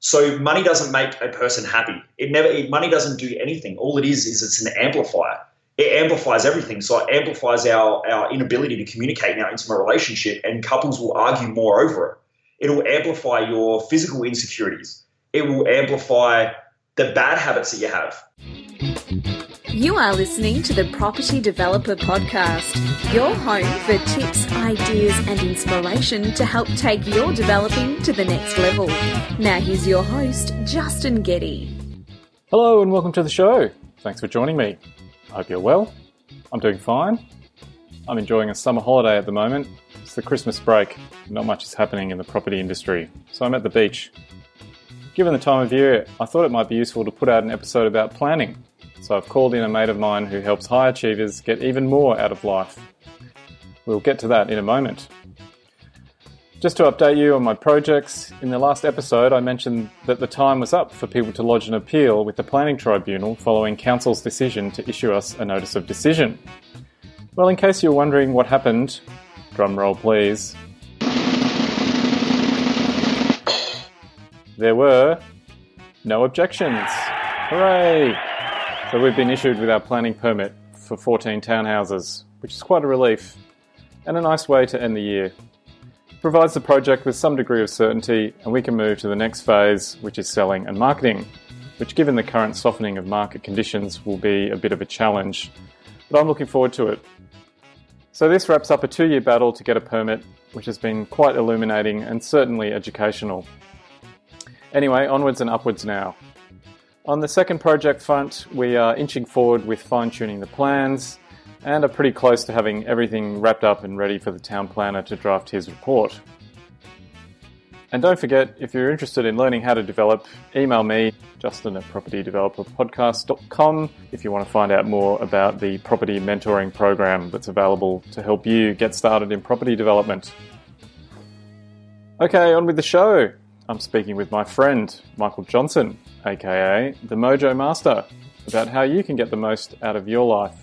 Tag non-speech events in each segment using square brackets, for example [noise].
So money doesn't make a person happy. It never. It, money doesn't do anything. All it is is it's an amplifier. It amplifies everything. So it amplifies our our inability to communicate in our intimate relationship, and couples will argue more over it. It'll amplify your physical insecurities. It will amplify the bad habits that you have. You are listening to the Property Developer Podcast, your home for tips, ideas, and inspiration to help take your developing to the next level. Now, here's your host, Justin Getty. Hello, and welcome to the show. Thanks for joining me. I hope you're well. I'm doing fine. I'm enjoying a summer holiday at the moment. It's the Christmas break. Not much is happening in the property industry, so I'm at the beach. Given the time of year, I thought it might be useful to put out an episode about planning so I've called in a mate of mine who helps high achievers get even more out of life. We'll get to that in a moment. Just to update you on my projects, in the last episode I mentioned that the time was up for people to lodge an appeal with the Planning Tribunal following Council's decision to issue us a notice of decision. Well, in case you're wondering what happened, drum roll please. There were no objections. Hooray! So we've been issued with our planning permit for 14 townhouses, which is quite a relief and a nice way to end the year. It provides the project with some degree of certainty and we can move to the next phase, which is selling and marketing, which given the current softening of market conditions will be a bit of a challenge, but I'm looking forward to it. So this wraps up a two-year battle to get a permit, which has been quite illuminating and certainly educational. Anyway, onwards and upwards now. On the second project front, we are inching forward with fine tuning the plans and are pretty close to having everything wrapped up and ready for the town planner to draft his report. And don't forget, if you're interested in learning how to develop, email me, Justin at propertydeveloperpodcast.com, if you want to find out more about the property mentoring program that's available to help you get started in property development. Okay, on with the show. I'm speaking with my friend, Michael Johnson, aka the Mojo Master, about how you can get the most out of your life.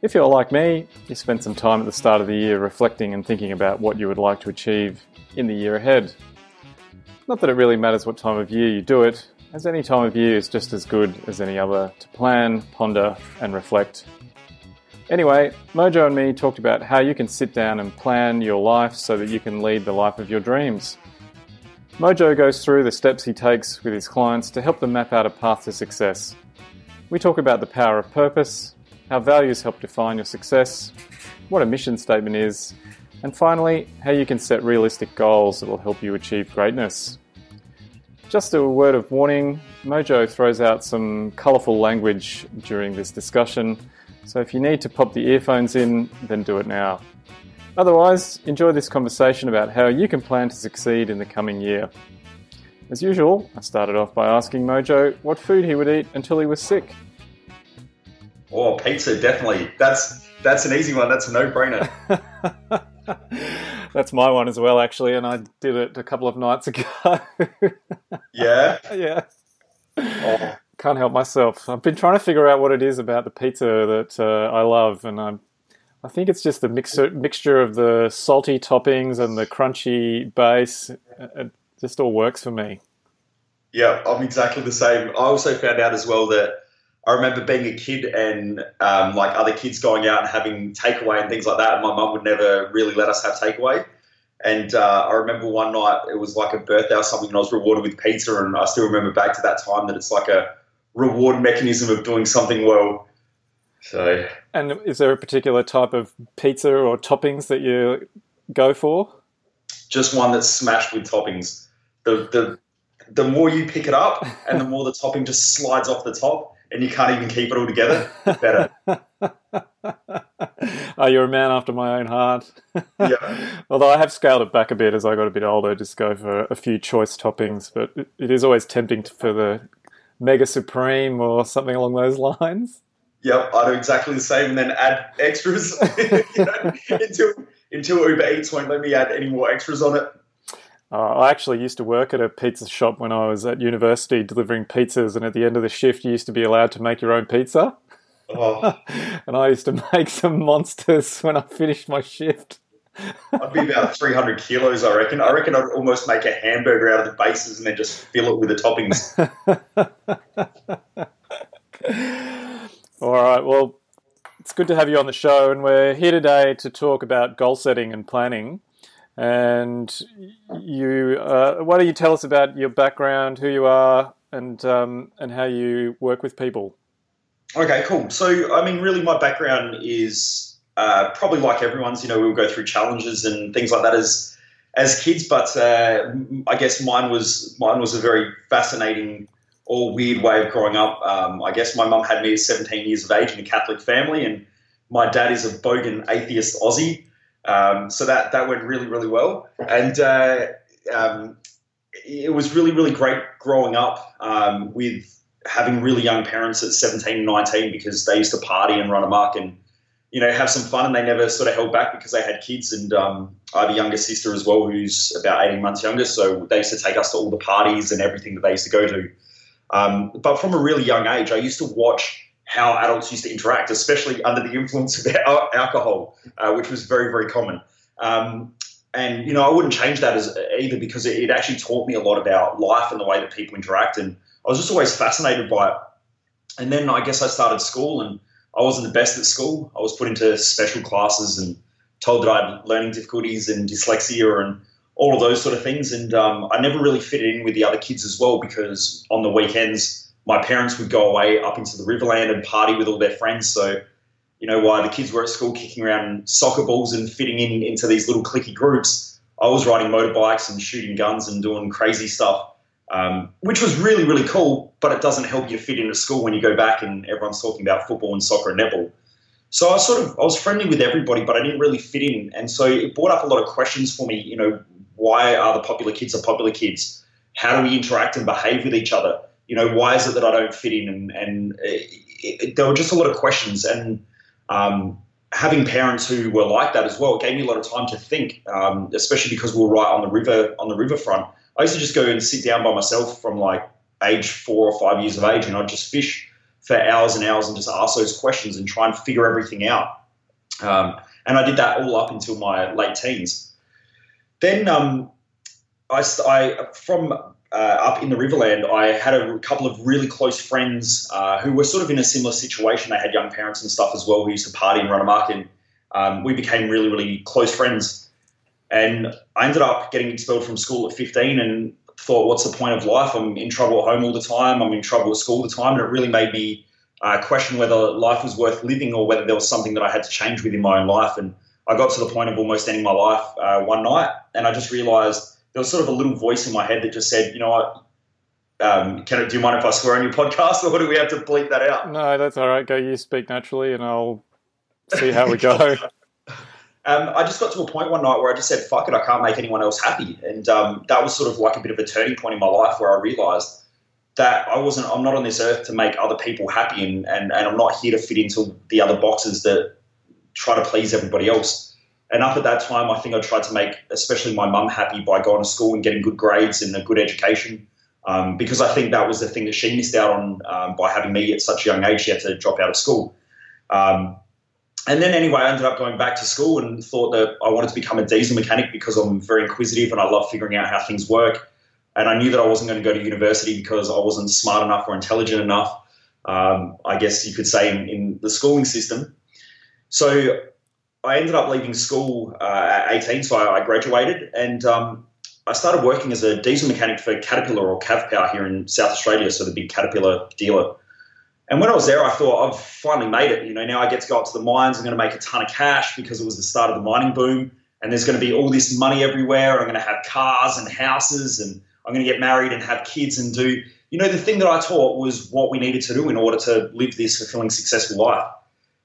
If you're like me, you spend some time at the start of the year reflecting and thinking about what you would like to achieve in the year ahead. Not that it really matters what time of year you do it, as any time of year is just as good as any other to plan, ponder, and reflect. Anyway, Mojo and me talked about how you can sit down and plan your life so that you can lead the life of your dreams. Mojo goes through the steps he takes with his clients to help them map out a path to success. We talk about the power of purpose, how values help define your success, what a mission statement is, and finally, how you can set realistic goals that will help you achieve greatness. Just a word of warning Mojo throws out some colourful language during this discussion, so if you need to pop the earphones in, then do it now. Otherwise, enjoy this conversation about how you can plan to succeed in the coming year. As usual, I started off by asking Mojo what food he would eat until he was sick. Oh, pizza, definitely. That's that's an easy one. That's a no-brainer. [laughs] [laughs] that's my one as well, actually, and I did it a couple of nights ago. [laughs] yeah. Yeah. Oh. Can't help myself. I've been trying to figure out what it is about the pizza that uh, I love, and I'm I think it's just the mixer, mixture of the salty toppings and the crunchy base. It just all works for me. Yeah, I'm exactly the same. I also found out as well that I remember being a kid and um, like other kids going out and having takeaway and things like that. And my mum would never really let us have takeaway. And uh, I remember one night it was like a birthday or something, and I was rewarded with pizza. And I still remember back to that time that it's like a reward mechanism of doing something well. So, and is there a particular type of pizza or toppings that you go for? Just one that's smashed with toppings. The the the more you pick it up, and the more the topping just slides off the top, and you can't even keep it all together. Better. [laughs] oh, you're a man after my own heart. yeah. [laughs] Although I have scaled it back a bit as I got a bit older, just go for a few choice toppings. But it is always tempting for the mega supreme or something along those [laughs] lines. Yep, I do exactly the same, and then add extras [laughs] you know, until until Uber Eats won't let me add any more extras on it. Uh, I actually used to work at a pizza shop when I was at university delivering pizzas, and at the end of the shift, you used to be allowed to make your own pizza. Oh. [laughs] and I used to make some monsters when I finished my shift. I'd be about 300 kilos, I reckon. I reckon I'd almost make a hamburger out of the bases and then just fill it with the toppings. [laughs] All right. Well, it's good to have you on the show, and we're here today to talk about goal setting and planning. And you, uh, why don't you tell us about your background, who you are, and um, and how you work with people? Okay, cool. So, I mean, really, my background is uh, probably like everyone's. You know, we'll go through challenges and things like that as as kids, but uh, I guess mine was mine was a very fascinating or weird way of growing up. Um, I guess my mum had me at 17 years of age in a Catholic family, and my dad is a bogan atheist Aussie. Um, so that that went really really well, and uh, um, it was really really great growing up um, with having really young parents at 17 and 19 because they used to party and run amok and you know have some fun and they never sort of held back because they had kids and um, I have a younger sister as well who's about 18 months younger so they used to take us to all the parties and everything that they used to go to um, but from a really young age I used to watch how adults used to interact especially under the influence of [laughs] alcohol uh, which was very very common um, and you know I wouldn't change that as either because it, it actually taught me a lot about life and the way that people interact and I was just always fascinated by it. And then I guess I started school and I wasn't the best at school. I was put into special classes and told that I had learning difficulties and dyslexia and all of those sort of things. And um, I never really fit in with the other kids as well because on the weekends, my parents would go away up into the Riverland and party with all their friends. So, you know, while the kids were at school kicking around soccer balls and fitting in into these little cliquey groups, I was riding motorbikes and shooting guns and doing crazy stuff um, which was really, really cool, but it doesn't help you fit into school when you go back and everyone's talking about football and soccer and netball. So I sort of I was friendly with everybody, but I didn't really fit in, and so it brought up a lot of questions for me. You know, why are the popular kids the popular kids? How do we interact and behave with each other? You know, why is it that I don't fit in? And, and it, it, there were just a lot of questions, and um, having parents who were like that as well it gave me a lot of time to think, um, especially because we were right on the river on the riverfront. I used to just go and sit down by myself from like age four or five years of age, and I'd just fish for hours and hours and just ask those questions and try and figure everything out. Um, and I did that all up until my late teens. Then um, I, I, from uh, up in the Riverland, I had a couple of really close friends uh, who were sort of in a similar situation. They had young parents and stuff as well We used to party and run amok, and um, we became really, really close friends. And I ended up getting expelled from school at 15 and thought, what's the point of life? I'm in trouble at home all the time. I'm in trouble at school all the time. And it really made me uh, question whether life was worth living or whether there was something that I had to change within my own life. And I got to the point of almost ending my life uh, one night. And I just realized there was sort of a little voice in my head that just said, you know what? Um, can it, do you mind if I swear on your [laughs] podcast or do we have to bleep that out? No, that's all right. Go, you speak naturally and I'll see how we go. [laughs] um, I just got to a point one night where I just said, fuck it, I can't make anyone else happy. And um, that was sort of like a bit of a turning point in my life where I realized that I wasn't, I'm not on this earth to make other people happy and, and, and I'm not here to fit into the other boxes that try to please everybody else. And up at that time, I think I tried to make especially my mum happy by going to school and getting good grades and a good education. Um, because I think that was the thing that she missed out on um, by having me at such a young age. She had to drop out of school. Um, and then anyway, I ended up going back to school and thought that I wanted to become a diesel mechanic because I'm very inquisitive and I love figuring out how things work. And I knew that I wasn't going to go to university because I wasn't smart enough or intelligent enough, um, I guess you could say, in, in, the schooling system. So I ended up leaving school uh, at 18, so I, graduated and um, I started working as a diesel mechanic for Caterpillar or CavPower here in South Australia, so the big Caterpillar dealer. And when I was there, I thought I've finally made it. You know, now I get to go up to the mines. I'm going to make a ton of cash because it was the start of the mining boom. And there's going to be all this money everywhere. I'm going to have cars and houses, and I'm going to get married and have kids and do. You know, the thing that I taught was what we needed to do in order to live this fulfilling, successful life.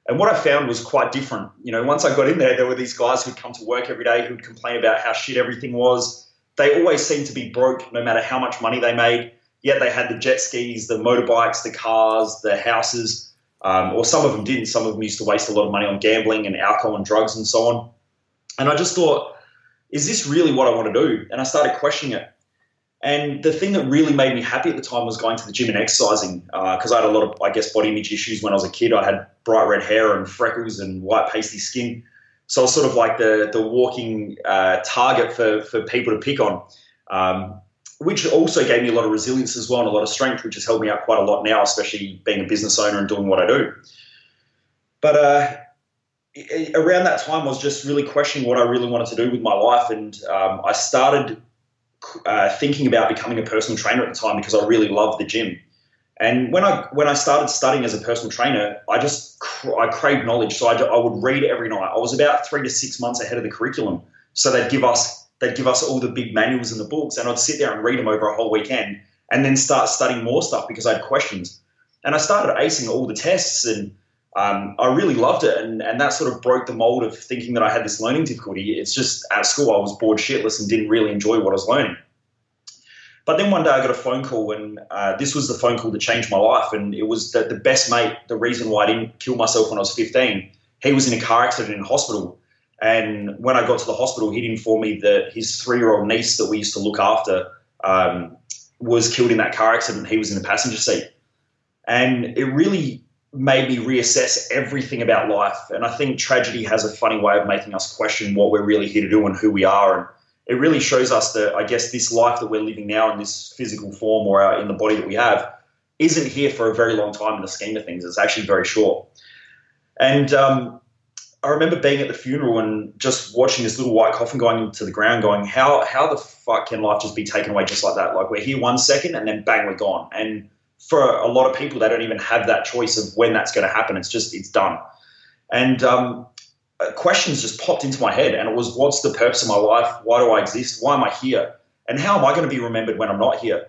And what I found was quite different. You know, once I got in there, there were these guys who'd come to work every day who'd complain about how shit everything was. They always seemed to be broke, no matter how much money they made yet they had the jet skis, the motorbikes, the cars, the houses, um, or some of them didn't. Some of them used to waste a lot of money on gambling and alcohol and drugs and so on. And I just thought, is this really what I want to do? And I started questioning it. And the thing that really made me happy at the time was going to the gym and exercising because uh, I had a lot of, I guess, body image issues when I was a kid. I had bright red hair and freckles and white pasty skin. So I was sort of like the the walking uh, target for for people to pick on. Um, which also gave me a lot of resilience as well and a lot of strength, which has helped me out quite a lot now, especially being a business owner and doing what I do. But uh, around that time, I was just really questioning what I really wanted to do with my life, and um, I started uh, thinking about becoming a personal trainer at the time because I really loved the gym. And when I when I started studying as a personal trainer, I just I craved knowledge, so I, I would read every night. I was about three to six months ahead of the curriculum, so they'd give us they'd give us all the big manuals and the books, and I'd sit there and read them over a whole weekend, and then start studying more stuff because I had questions. And I started acing all the tests, and um, I really loved it, and, and that sort of broke the mold of thinking that I had this learning difficulty. It's just at school I was bored shitless and didn't really enjoy what I was learning. But then one day I got a phone call, and uh, this was the phone call that changed my life. And it was the, the best mate, the reason why I didn't kill myself when I was 15. He was in a car accident in hospital. And when I got to the hospital, he'd informed me that his three year old niece that we used to look after um, was killed in that car accident. He was in the passenger seat. And it really made me reassess everything about life. And I think tragedy has a funny way of making us question what we're really here to do and who we are. And it really shows us that, I guess, this life that we're living now in this physical form or in the body that we have isn't here for a very long time in the scheme of things. It's actually very short. And um, I remember being at the funeral and just watching this little white coffin going into the ground, going, "How how the fuck can life just be taken away just like that? Like we're here one second and then bang, we're gone." And for a lot of people, they don't even have that choice of when that's going to happen. It's just it's done. And um, questions just popped into my head, and it was, "What's the purpose of my life? Why do I exist? Why am I here? And how am I going to be remembered when I'm not here?"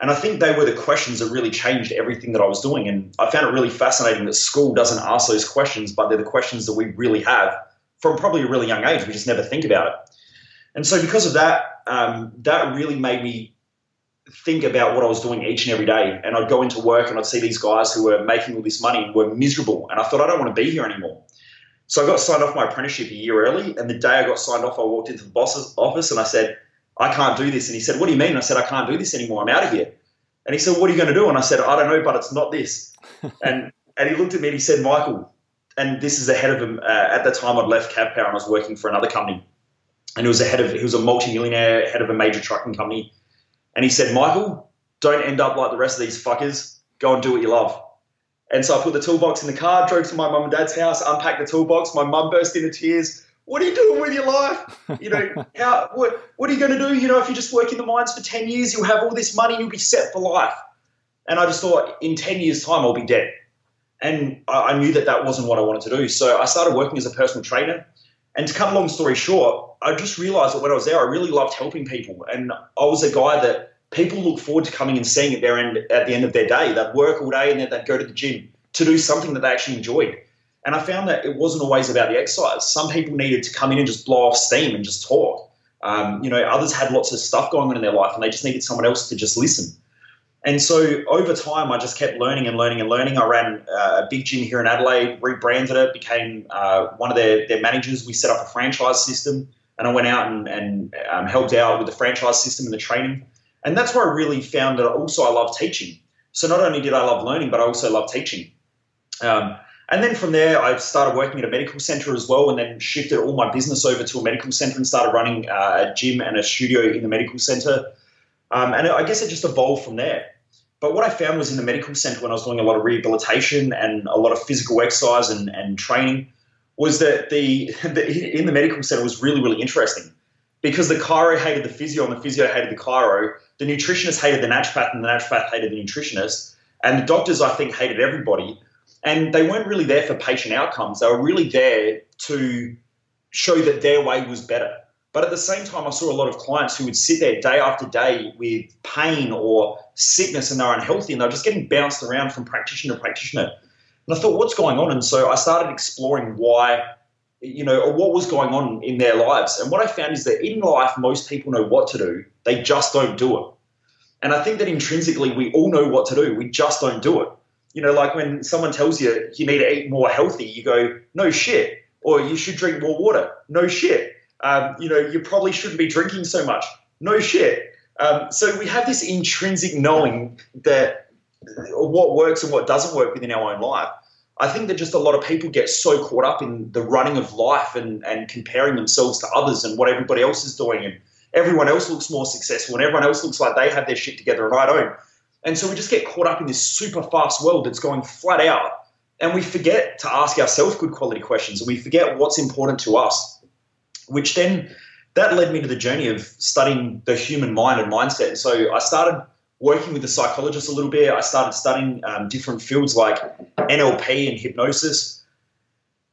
And I think they were the questions that really changed everything that I was doing. And I found it really fascinating that school doesn't ask those questions, but they're the questions that we really have from probably a really young age. We just never think about it. And so, because of that, um, that really made me think about what I was doing each and every day. And I'd go into work and I'd see these guys who were making all this money and were miserable. And I thought, I don't want to be here anymore. So I got signed off my apprenticeship a year early. And the day I got signed off, I walked into the boss's office and I said, I can't do this. And he said, What do you mean? And I said, I can't do this anymore. I'm out of here. And he said, What are you going to do? And I said, I don't know, but it's not this. [laughs] and and he looked at me and he said, Michael, and this is the head of him. Uh, at the time, I'd left CavPower and I was working for another company. And he was a head of, he was a multi-millionaire, head of a major trucking company. And he said, Michael, don't end up like the rest of these fuckers. Go and do what you love. And so I put the toolbox in the car, drove to my mum and dad's house, unpacked the toolbox. My mum burst into tears what are you doing with your life? You know, [laughs] how what what are you going to do? You know, if you just work in the mines for ten years, you'll have all this money, you'll be set for life. And I just thought, in ten years' time, I'll be dead. And I, I knew that that wasn't what I wanted to do. So I started working as a personal trainer. And to cut a long story short, I just realized that when I was there, I really loved helping people. And I was a guy that people look forward to coming and seeing at their end at the end of their day. They'd work all day and then they'd go to the gym to do something that they actually enjoyed. And I found that it wasn't always about the exercise. Some people needed to come in and just blow off steam and just talk. Um, you know, others had lots of stuff going on in their life and they just needed someone else to just listen. And so over time, I just kept learning and learning and learning. I ran uh, a big gym here in Adelaide, rebranded it, became uh, one of their, their managers. We set up a franchise system, and I went out and, and um, helped out with the franchise system and the training. And that's where I really found that also I love teaching. So not only did I love learning, but I also love teaching. Um, and then from there, I started working at a medical center as well, and then shifted all my business over to a medical center and started running uh, a gym and a studio in the medical center. Um, and I guess it just evolved from there. But what I found was in the medical center when I was doing a lot of rehabilitation and a lot of physical exercise and, and training was that the, [laughs] the in the medical center was really really interesting because the chiro hated the physio and the physio hated the chiro. The nutritionist hated the naturopath and the naturopath hated the nutritionist. And the doctors, I think, hated everybody and they weren't really there for patient outcomes. They were really there to show that their way was better. But at the same time, I saw a lot of clients who would sit there day after day with pain or sickness and they're unhealthy and they're just getting bounced around from practitioner to practitioner. And I thought, what's going on? And so I started exploring why, you know, or what was going on in their lives. And what I found is that in life, most people know what to do, they just don't do it. And I think that intrinsically, we all know what to do, we just don't do it you know, like when someone tells you you need to eat more healthy, you go, no shit. Or you should drink more water. No shit. Um, you know, you probably shouldn't be drinking so much. No shit. Um, so we have this intrinsic knowing that what works and what doesn't work within our own life. I think that just a lot of people get so caught up in the running of life and, and comparing themselves to others and what everybody else is doing. And everyone else looks more successful and everyone else looks like they have their shit together and I don't. And so we just get caught up in this super fast world that's going flat out. And we forget to ask ourselves good quality questions and we forget what's important to us, which then that led me to the journey of studying the human mind and mindset. So I started working with the psychologist a little bit. I started studying um, different fields like NLP and hypnosis.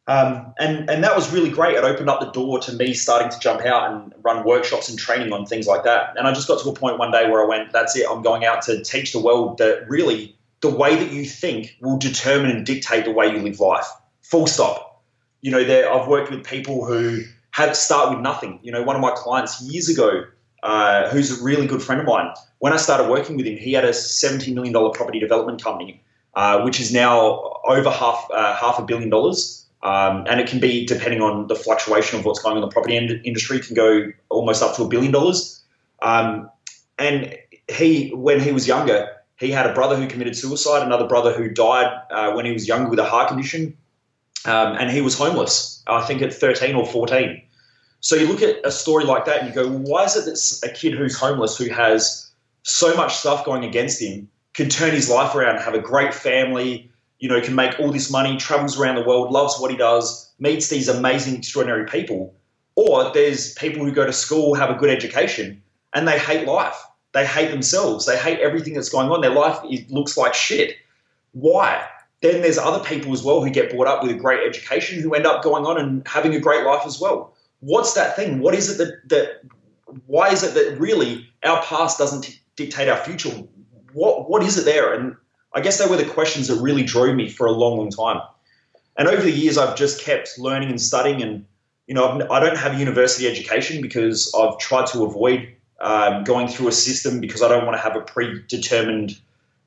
Um, and, and that was really great. It opened up the door to me starting to jump out and run workshops and training on things like that. And I just got to a point one day where I went, that's it, I'm going out to teach the world that really the way that you think will determine and dictate the way you live life. Full stop. You know, there, I've worked with people who have start with nothing. You know, one of my clients years ago uh, who's a really good friend of mine. When I started working with him, he had a $17 million property development company, uh, which is now over half, uh, half a billion dollars. Um, and it can be, depending on the fluctuation of what's going on in the property industry, can go almost up to a billion dollars. Um, and he, when he was younger, he had a brother who committed suicide, another brother who died uh, when he was younger with a heart condition, um, and he was homeless. I think at 13 or 14. So you look at a story like that and you go, well, why is it that a kid who's homeless, who has so much stuff going against him, can turn his life around, have a great family, you know, can make all this money, travels around the world, loves what he does, meets these amazing, extraordinary people. Or there's people who go to school, have a good education, and they hate life. They hate themselves. They hate everything that's going on. Their life looks like shit. Why? Then there's other people as well who get brought up with a great education who end up going on and having a great life as well what's that thing? What is it that that why is it that really our past doesn't t- dictate our future? What what is it there? And I guess they were the questions that really drove me for a long, long time. And over the years, I've just kept learning and studying. And you know, I do not have a university education because I've tried to avoid um, going through a system because I don't want to have a predetermined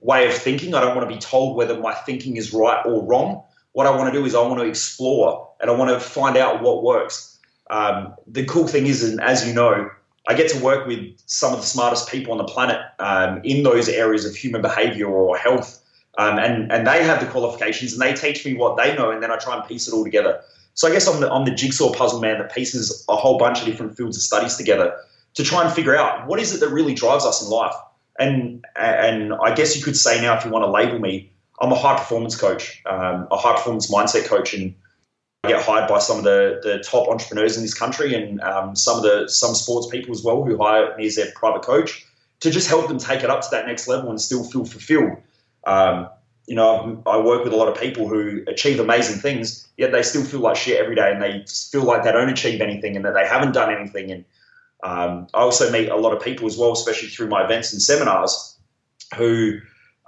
way of thinking. I don't want to be told whether my thinking is right or wrong. What I want to do is I want to explore and I want to find out what works. Um, the cool thing is, and as you know, I get to work with some of the smartest people on the planet um, in those areas of human behavior or health. Um, and, and they have the qualifications and they teach me what they know, and then I try and piece it all together. So I guess I'm the, I'm the jigsaw puzzle man that pieces a whole bunch of different fields of studies together to try and figure out what is it that really drives us in life. And, and I guess you could say now, if you want to label me, I'm a high performance coach, um, a high performance mindset coach. And get hired by some of the, the top entrepreneurs in this country and um, some of the some sports people as well who hire me as their private coach to just help them take it up to that next level and still feel fulfilled. Um, you know, I work with a lot of people who achieve amazing things, yet they still feel like shit every day, and they feel like they don't achieve anything and that they haven't done anything. And um, I also meet a lot of people as well, especially through my events and seminars, who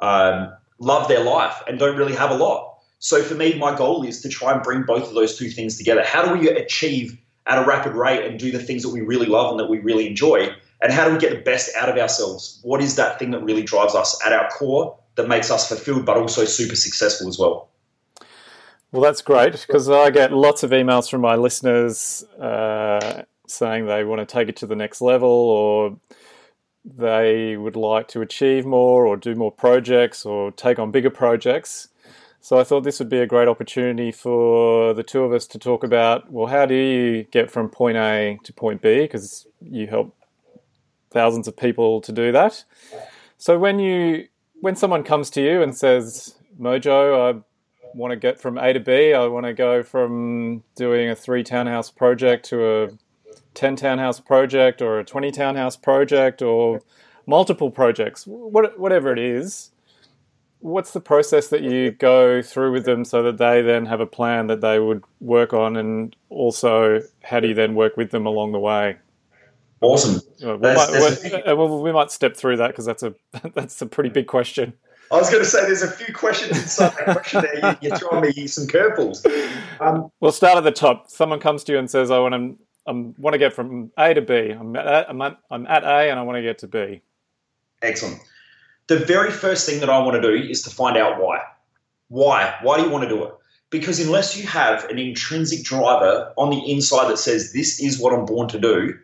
um, love their life and don't really have a lot so for me, my goal is to try and bring both of those two things together. How do we achieve at a rapid rate and do the things that we really love and that we really enjoy? And how do we get the best out of ourselves? What is that thing that really drives us at our core that makes us fulfilled but also super successful as well? Well, that's great because I get lots of emails from my listeners uh, saying they want to take it to the next level or they would like to achieve more or do more projects or take on bigger projects. So I thought this would be a great opportunity for the two of us to talk about well, how do you get from point A to point B? Because you help thousands of people to do that. So when you when someone comes to you and says, Mojo, I want to get from A to B, I want to go from doing a three townhouse project to a 10 townhouse project or a 20 townhouse project or multiple projects, whatever it is what's the process that you go through with them so that they then have a plan that they would work on and also how do you then work with them along the way awesome we, might, uh, we might step through that because that's a [laughs] that's a pretty big question I was going to say there's a few questions inside that question there. You, are throwing me some curveballs. Um, we'll start at the top. Someone comes to you and says, "I want to, I want to get from A to B. I'm at, I'm at, I'm at A and I want to get to B." Excellent the very first thing that I want to do is to find out why. Why? Why do you want to do it? Because unless you have an intrinsic driver on the inside that says, this is what I'm born to do,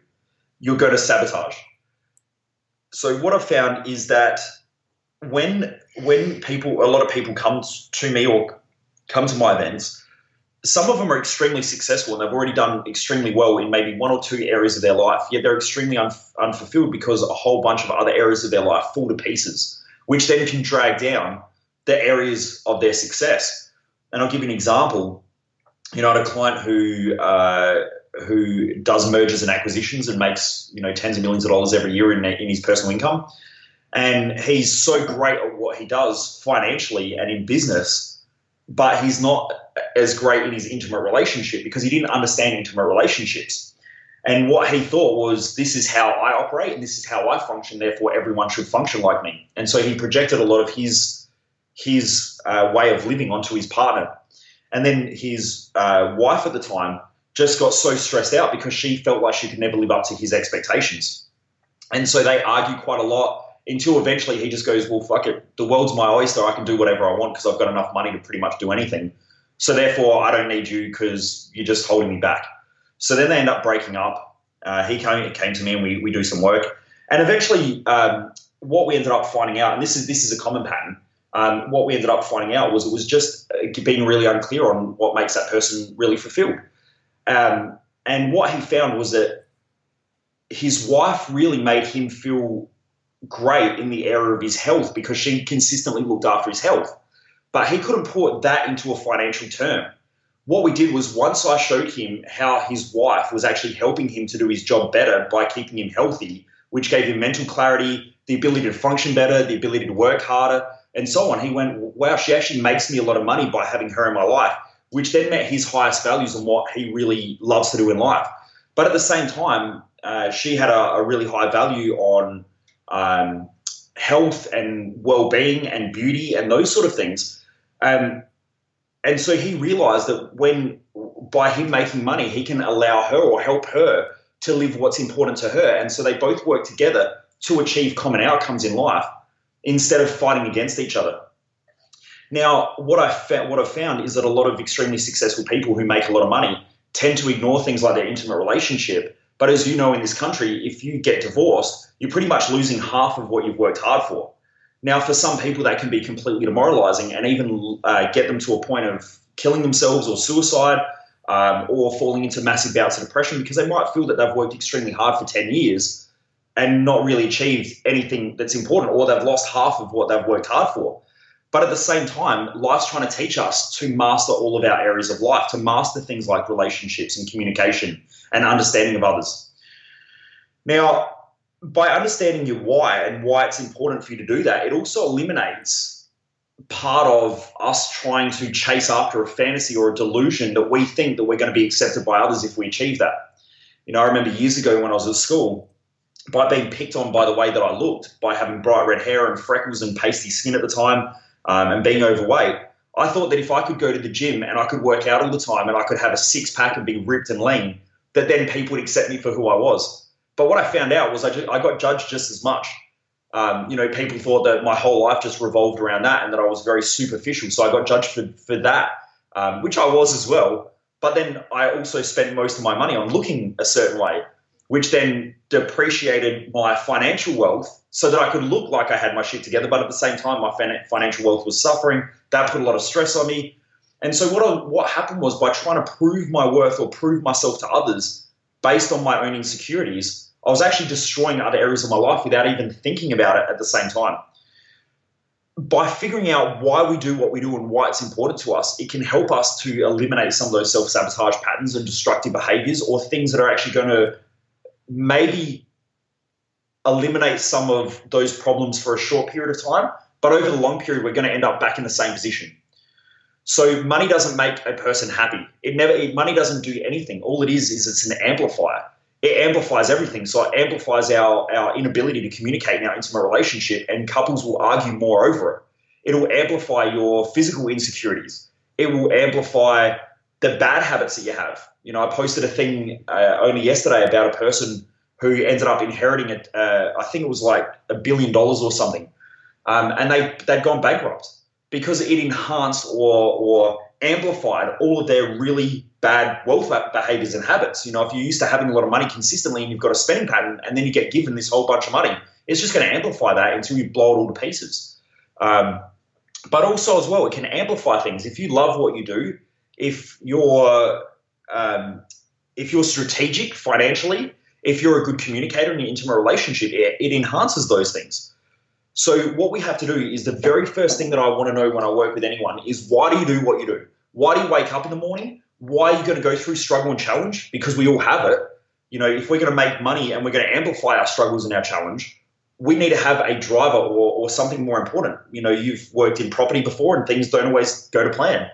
you're going to sabotage. So what I've found is that when when people, a lot of people come to me or come to my events, some of them are extremely successful and they've already done extremely well in maybe one or two areas of their life, yet they're extremely un- unfulfilled because a whole bunch of other areas of their life fall to pieces, which then can drag down the areas of their success. And I'll give you an example. You know, I had a client who uh, who does mergers and acquisitions and makes you know tens of millions of dollars every year in, in his personal income, and he's so great at what he does financially and in business, but he's not as great in his intimate relationship because he didn't understand intimate relationships. And what he thought was, this is how I operate and this is how I function, therefore everyone should function like me. And so he projected a lot of his his uh, way of living onto his partner. And then his uh, wife at the time just got so stressed out because she felt like she could never live up to his expectations. And so they argue quite a lot until eventually he just goes, Well, fuck it. The world's my oyster. I can do whatever I want because I've got enough money to pretty much do anything. So therefore, I don't need you because you're just holding me back. So then they end up breaking up. Uh, he came, came to me and we, we do some work. And eventually, um, what we ended up finding out, and this is this is a common pattern, um, what we ended up finding out was it was just uh, being really unclear on what makes that person really fulfilled. Um, and what he found was that his wife really made him feel great in the area of his health because she consistently looked after his health. But he couldn't put that into a financial term. What we did was once I showed him how his wife was actually helping him to do his job better by keeping him healthy, which gave him mental clarity, the ability to function better, the ability to work harder, and so on. He went, wow, she actually makes me a lot of money by having her in my life, which then met his highest values and what he really loves to do in life. But at the same time, uh, she had a, a, really high value on um, health and well-being and beauty and those sort of things. Um, and so he realized that when by him making money, he can allow her or help her to live what's important to her. And so they both work together to achieve common outcomes in life instead of fighting against each other. Now, what I what I've found is that a lot of extremely successful people who make a lot of money tend to ignore things like their intimate relationship. But as you know, in this country, if you get divorced, you're pretty much losing half of what you've worked hard for. Now, for some people, that can be completely demoralizing and even uh, get them to a point of killing themselves or suicide um, or falling into massive bouts of depression because they might feel that they've worked extremely hard for 10 years and not really achieved anything that's important, or they've lost half of what they've worked hard for. But at the same time, life's trying to teach us to master all of our areas of life, to master things like relationships and communication and understanding of others. Now, by understanding your why and why it's important for you to do that, it also eliminates part of us trying to chase after a fantasy or a delusion that we think that we're going to be accepted by others if we achieve that. You know, I remember years ago when I was at school, by being picked on by the way that I looked, by having bright red hair and freckles and pasty skin at the time, um, and being overweight, I thought that if I could go to the gym and I could work out all the time and I could have a six pack and be ripped and lean, that then people would accept me for who I was. But what I found out was I, just, I got judged just as much. Um, you know, people thought that my whole life just revolved around that and that I was very superficial. So I got judged for, for that, um, which I was as well. But then I also spent most of my money on looking a certain way which then depreciated my financial wealth so that I could look like I had my shit together. But at the same time, my financial wealth was suffering. That put a lot of stress on me. And so what, I, what happened was by trying to prove my worth or prove myself to others based on my own insecurities, I was actually destroying other areas of my life without even thinking about it at the same time. By figuring out why we do what we do and why it's important to us, it can help us to eliminate some of those self sabotage patterns and destructive behaviors or things that are actually going to maybe eliminate some of those problems for a short period of time, but over the long period, we're going to end up back in the same position. So money doesn't make a person happy. It never. Money doesn't do anything. All it is is it's an amplifier. It amplifies everything. So it amplifies our our inability to communicate in our intimate relationship, and couples will argue more over it. It'll amplify your physical insecurities. It will amplify the bad habits that you have. You know, I posted a thing uh, only yesterday about a person who ended up inheriting it. Uh, I think it was like a billion dollars or something, um, and they they'd gone bankrupt because it enhanced or or amplified all of their really bad wealth behaviors and habits. You know, if you're used to having a lot of money consistently and you've got a spending pattern, and then you get given this whole bunch of money, it's just going to amplify that until you blow it all to pieces. Um, but also as well, it can amplify things. If you love what you do, if you're um, if you're strategic financially, if you're a good communicator in your intimate relationship, it, it enhances those things. So what we have to do is the very first thing that I want to know when I work with anyone is why do you do what you do? Why do you wake up in the morning? Why are you going to go through struggle and challenge? Because we all have it. You know, if we're going to make money and we're going to amplify our struggles and our challenge, we need to have a driver or, or something more important. You know, you've worked in property before and things don't always go to plan.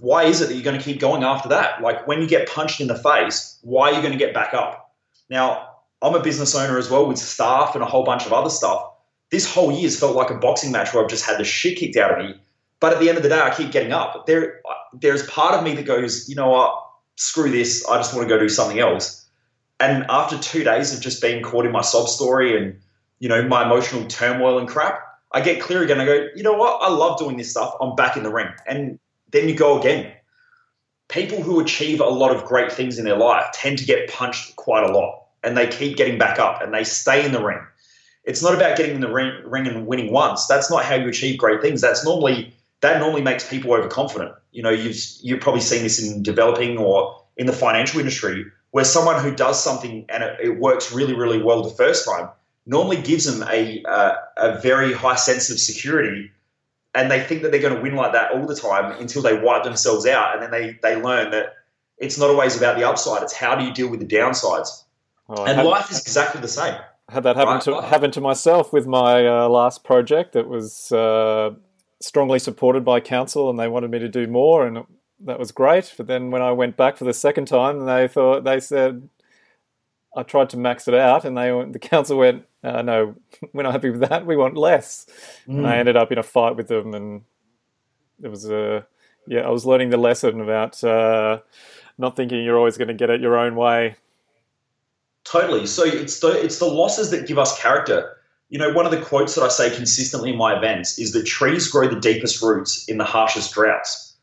Why is it that you're going to keep going after that? Like when you get punched in the face, why are you going to get back up? Now, I'm a business owner as well with staff and a whole bunch of other stuff. This whole year's felt like a boxing match where I've just had the shit kicked out of me. But at the end of the day, I keep getting up. There, there's part of me that goes, you know what, screw this. I just want to go do something else. And after two days of just being caught in my sob story and you know, my emotional turmoil and crap, I get clear again. I go, you know what? I love doing this stuff. I'm back in the ring. And then you go again. People who achieve a lot of great things in their life tend to get punched quite a lot and they keep getting back up and they stay in the ring. It's not about getting in the ring, ring and winning once. That's not how you achieve great things. That's normally that normally makes people overconfident. You know, you've you've probably seen this in developing or in the financial industry where someone who does something and it, it works really really well the first time normally gives them a, uh, a very high sense of security and they think that they're going to win like that all the time until they wipe themselves out and then they, they learn that it's not always about the upside it's how do you deal with the downsides well, and life is exactly the same had that happen right? to happen to myself with my uh, last project it was uh, strongly supported by council and they wanted me to do more and that was great but then when i went back for the second time they thought they said I tried to max it out, and they the council went, uh, "No, [laughs] we're not happy with that. We want less." Mm. And I mm. ended up in a fight with them, and it was a yeah. I was learning the lesson about uh, not thinking you're always going to get it your own way. Totally. So it's the it's the losses that give us character. You know, one of the quotes that I say consistently in my events is that trees grow the deepest roots in the harshest droughts.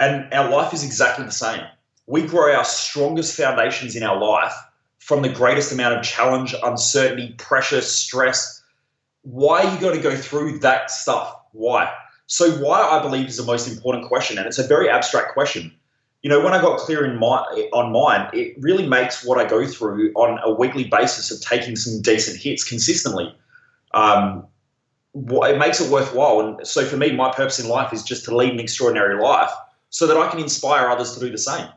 And our life is exactly the same. We grow our strongest foundations in our life from the greatest amount of challenge, uncertainty, pressure, stress. Why are you going to go through that stuff? Why? So, why I believe is the most important question, and it's a very abstract question. You know, when I got clear in my on mine, it really makes what I go through on a weekly basis of taking some decent hits consistently. Um, it makes it worthwhile. And so, for me, my purpose in life is just to lead an extraordinary life, so that I can inspire others to do the same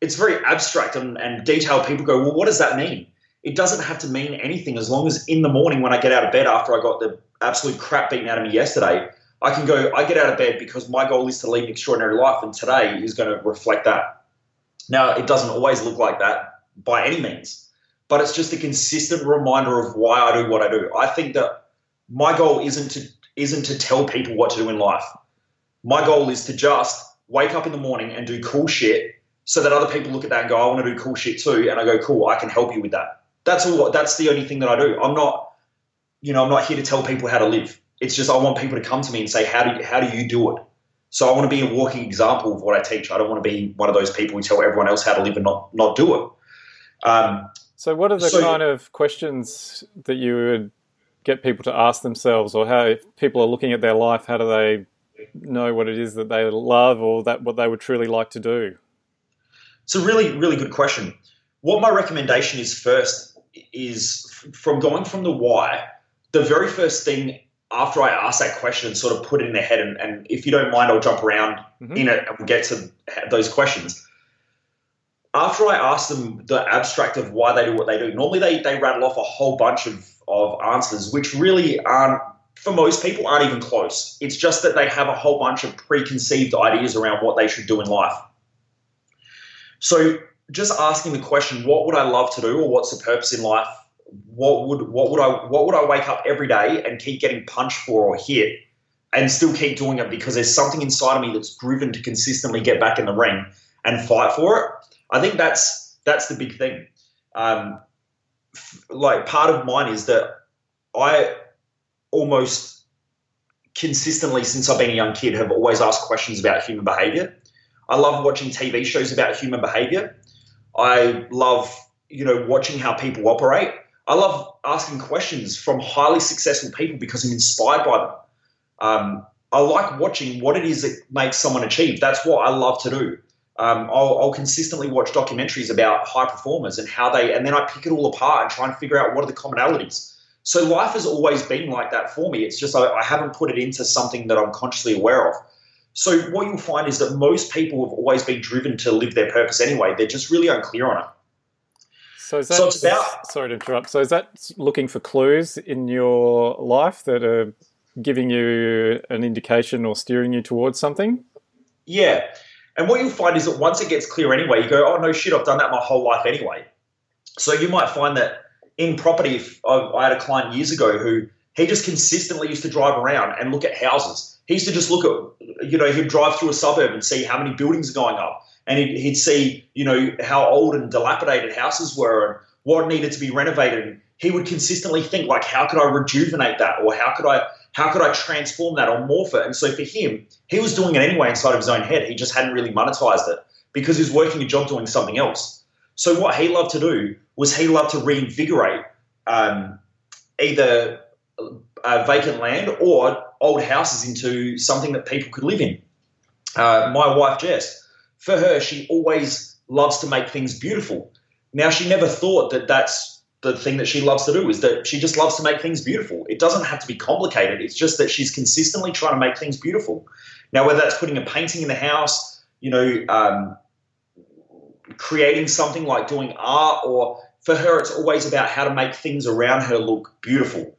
it's very abstract and, and detailed. People go, well, what does that mean? It doesn't have to mean anything as long as in the morning when I get out of bed after I got the absolute crap beaten out of me yesterday, I can go, I get out of bed because my goal is to lead an extraordinary life, and today is going to reflect that. Now, it doesn't always look like that by any means, but it's just a consistent reminder of why I do what I do. I think that my goal isn't to isn't to tell people what to do in life. My goal is to just wake up in the morning and do cool shit so that other people look at that and go, I want to do cool shit too. And I go, cool, I can help you with that. That's all. That's the only thing that I do. I'm not, you know, I'm not here to tell people how to live. It's just I want people to come to me and say, how do you, how do you do it? So I want to be a walking example of what I teach. I don't want to be one of those people who tell everyone else how to live and not not do it. Um, so what are the so, kind of questions that you would get people to ask themselves, or how if people are looking at their life, how do they know what it is that they love or that what they would truly like to do? It's a really, really good question. What my recommendation is first is from going from the why, the very first thing after I ask that question and sort of put it in their head, and, and if you don't mind, I'll jump around mm-hmm. in it and we'll get to those questions. After I ask them the abstract of why they do what they do, normally they, they rattle off a whole bunch of, of answers, which really aren't, for most people, aren't even close. It's just that they have a whole bunch of preconceived ideas around what they should do in life. So just asking the question, what would I love to do, or what's the purpose in life? What would what would I what would I wake up every day and keep getting punched for or hit, and still keep doing it because there's something inside of me that's driven to consistently get back in the ring and fight for it. I think that's that's the big thing. Um, like part of mine is that I almost consistently since I've been a young kid have always asked questions about human behavior I love watching TV shows about human behavior. I love, you know, watching how people operate. I love asking questions from highly successful people because I'm inspired by them. Um, I like watching what it is that makes someone achieve. That's what I love to do. Um, I'll, I'll, consistently watch documentaries about high performers and how they, and then I pick it all apart and try and figure out what are the commonalities. So life has always been like that for me. It's just I, I haven't put it into something that I'm consciously aware of. So what you'll find is that most people have always been driven to live their purpose anyway. They're just really unclear on it. So is that so it's about, sorry to interrupt. So is that looking for clues in your life that are giving you an indication or steering you towards something? Yeah. And what you'll find is that once it gets clear anyway, you go, oh no shit, I've done that my whole life anyway. So you might find that in property, if I had a client years ago who he just consistently used to drive around and look at houses. He used to just look at, you know, he'd drive through a suburb and see how many buildings are going up. And he'd, he'd see, you know, how old and dilapidated houses were and what needed to be renovated. He would consistently think, like, how could I rejuvenate that? Or how could I how could I transform that or morph it? And so for him, he was doing it anyway inside of his own head. He just hadn't really monetized it because he was working a job doing something else. So what he loved to do was he loved to reinvigorate um, either uh, vacant land or old houses into something that people could live in. Uh, my wife Jess, for her, she always loves to make things beautiful. Now she never thought that that's the thing that she loves to do is that she just loves to make things beautiful. It doesn't have to be complicated. It's just that she's consistently trying to make things beautiful. Now, whether that's putting a painting in the house, you know, um, creating something like doing art, or for her, it's always about how to make things around her look beautiful.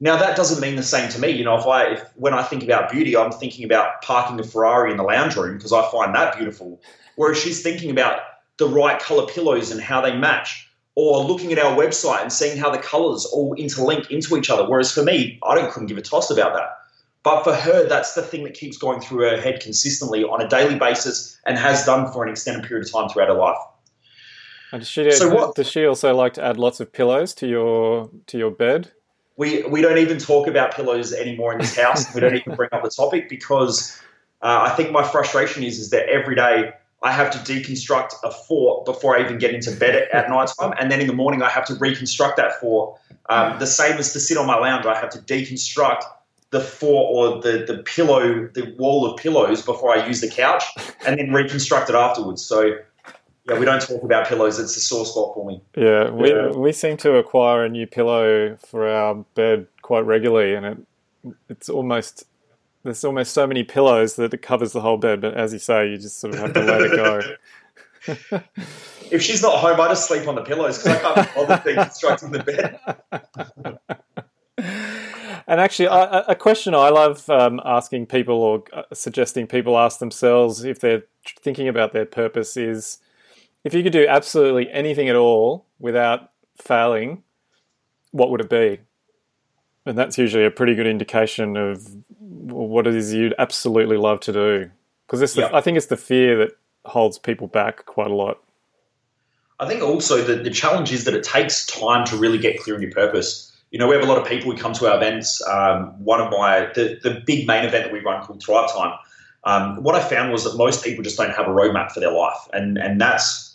Now, that doesn't mean the same to me. You know, if I, if, when I think about beauty, I'm thinking about parking a Ferrari in the lounge room because I find that beautiful. Whereas she's thinking about the right color pillows and how they match or looking at our website and seeing how the colors all interlink into each other. Whereas for me, I don't couldn't give a toss about that. But for her, that's the thing that keeps going through her head consistently on a daily basis and has done for an extended period of time throughout her life. And does she, so what, does she also like to add lots of pillows to your to your bed? We we don't even talk about pillows anymore in this house. we don't even bring up the topic because uh, I think my frustration is is that every day I have to deconstruct a fort before I even get into bed at, night time. And then in the morning, I have to reconstruct that fort. Um, the same as to sit on my lounge, I have to deconstruct the fort or the, the pillow, the wall of pillows before I use the couch and then reconstruct it afterwards. So, yeah, we don't talk about pillows. It's a sore spot for me. Yeah, we, yeah. we seem to acquire a new pillow for our bed quite regularly, and it, it's almost there's almost so many pillows that it covers the whole bed. But as you say, you just sort of have to let it go. [laughs] if she's not home, I just sleep on the pillows because I can't bother deconstructing [laughs] the bed. and actually, a question I love um, asking people or uh, suggesting people ask themselves if they're thinking about their purpose is if you could do absolutely anything at all without failing, what would it be? And that's usually a pretty good indication of what it is you'd absolutely love to do. Because I think it's the fear that holds people back quite a lot. I think also the, the challenge is that it takes time to really get clear on your purpose. You know, we have a lot of people who come to our events. Um, one of my, the, the big main event that we run called Thrive Time, um, what I found was that most people just don't have a roadmap for their life. And, and that's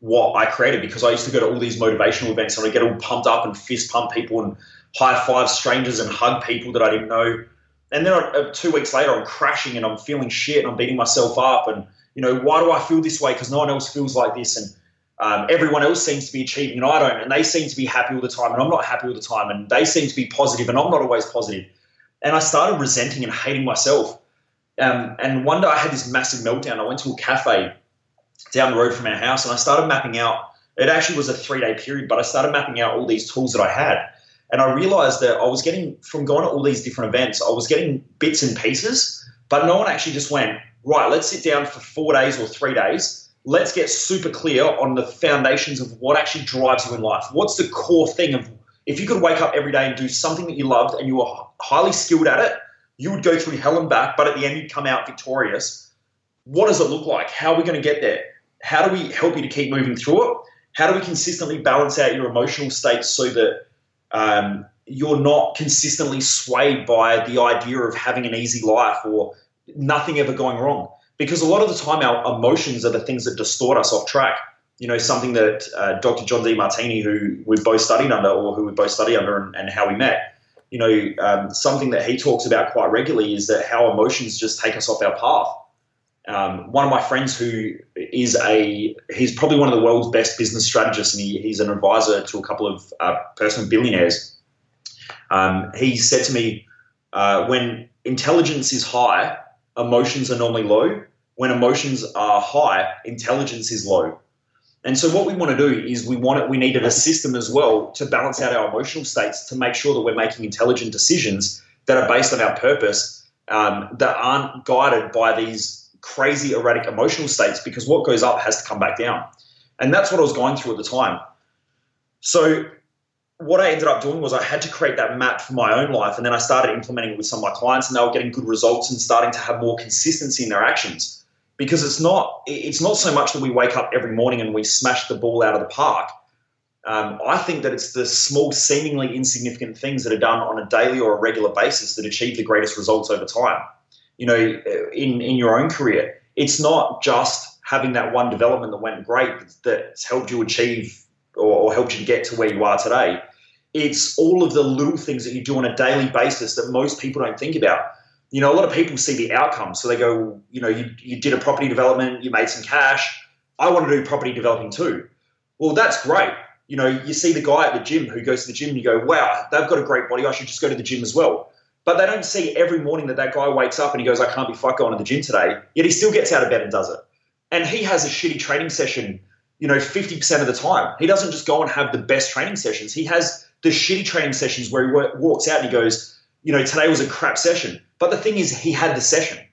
what I created because I used to go to all these motivational events and I get all pumped up and fist pump people and high five strangers and hug people that I didn't know. And then uh, two weeks later, I'm crashing and I'm feeling shit and I'm beating myself up. And, you know, why do I feel this way? Because no one else feels like this. And um, everyone else seems to be achieving and I don't. And they seem to be happy all the time and I'm not happy all the time. And they seem to be positive and I'm not always positive. And I started resenting and hating myself. Um, and one day I had this massive meltdown. I went to a cafe down the road from our house and I started mapping out. It actually was a three day period, but I started mapping out all these tools that I had. And I realized that I was getting, from going to all these different events, I was getting bits and pieces, but no one actually just went, right, let's sit down for four days or three days. Let's get super clear on the foundations of what actually drives you in life. What's the core thing of if you could wake up every day and do something that you loved and you were highly skilled at it, you would go through hell and back, but at the end you'd come out victorious. What does it look like? How are we going to get there? How do we help you to keep moving through it? How do we consistently balance out your emotional states so that um, you're not consistently swayed by the idea of having an easy life or nothing ever going wrong. Because a lot of the time, our emotions are the things that distort us off track. You know, something that uh, Dr. John Demartini, who we both studied under, or who we both studied under, and, and how we met, you know, um, something that he talks about quite regularly is that how emotions just take us off our path. Um, one of my friends who is a he's probably one of the world's best business strategists and he, he's an advisor to a couple of uh, personal billionaires. Um, he said to me uh, when intelligence is high emotions are normally low. When emotions are high intelligence is low. And so what we want to do is we want it we needed a system as well to balance out our emotional states to make sure that we're making intelligent decisions that are based on our purpose um, that aren't guided by these crazy erratic emotional states because what goes up has to come back down. And that's what I was going through at the time. So what I ended up doing was I had to create that map for my own life and then I started implementing it with some of my clients and they were getting good results and starting to have more consistency in their actions. Because it's not it's not so much that we wake up every morning and we smash the ball out of the park. Um, I think that it's the small, seemingly insignificant things that are done on a daily or a regular basis that achieve the greatest results over time you know, in, in your own career. It's not just having that one development that went great that's helped you achieve or, or helped you get to where you are today. It's all of the little things that you do on a daily basis that most people don't think about. You know, a lot of people see the outcome. So they go, you know, you, you did a property development, you made some cash. I want to do property developing too. Well, that's great. You know, you see the guy at the gym who goes to the gym and you go, wow, they've got a great body. I should just go to the gym as well. But they don't see every morning that that guy wakes up and he goes, I can't be fucked going to the gym today. Yet he still gets out of bed and does it. And he has a shitty training session, you know, 50% of the time. He doesn't just go and have the best training sessions. He has the shitty training sessions where he walks out and he goes, you know, today was a crap session. But the thing is, he had the session.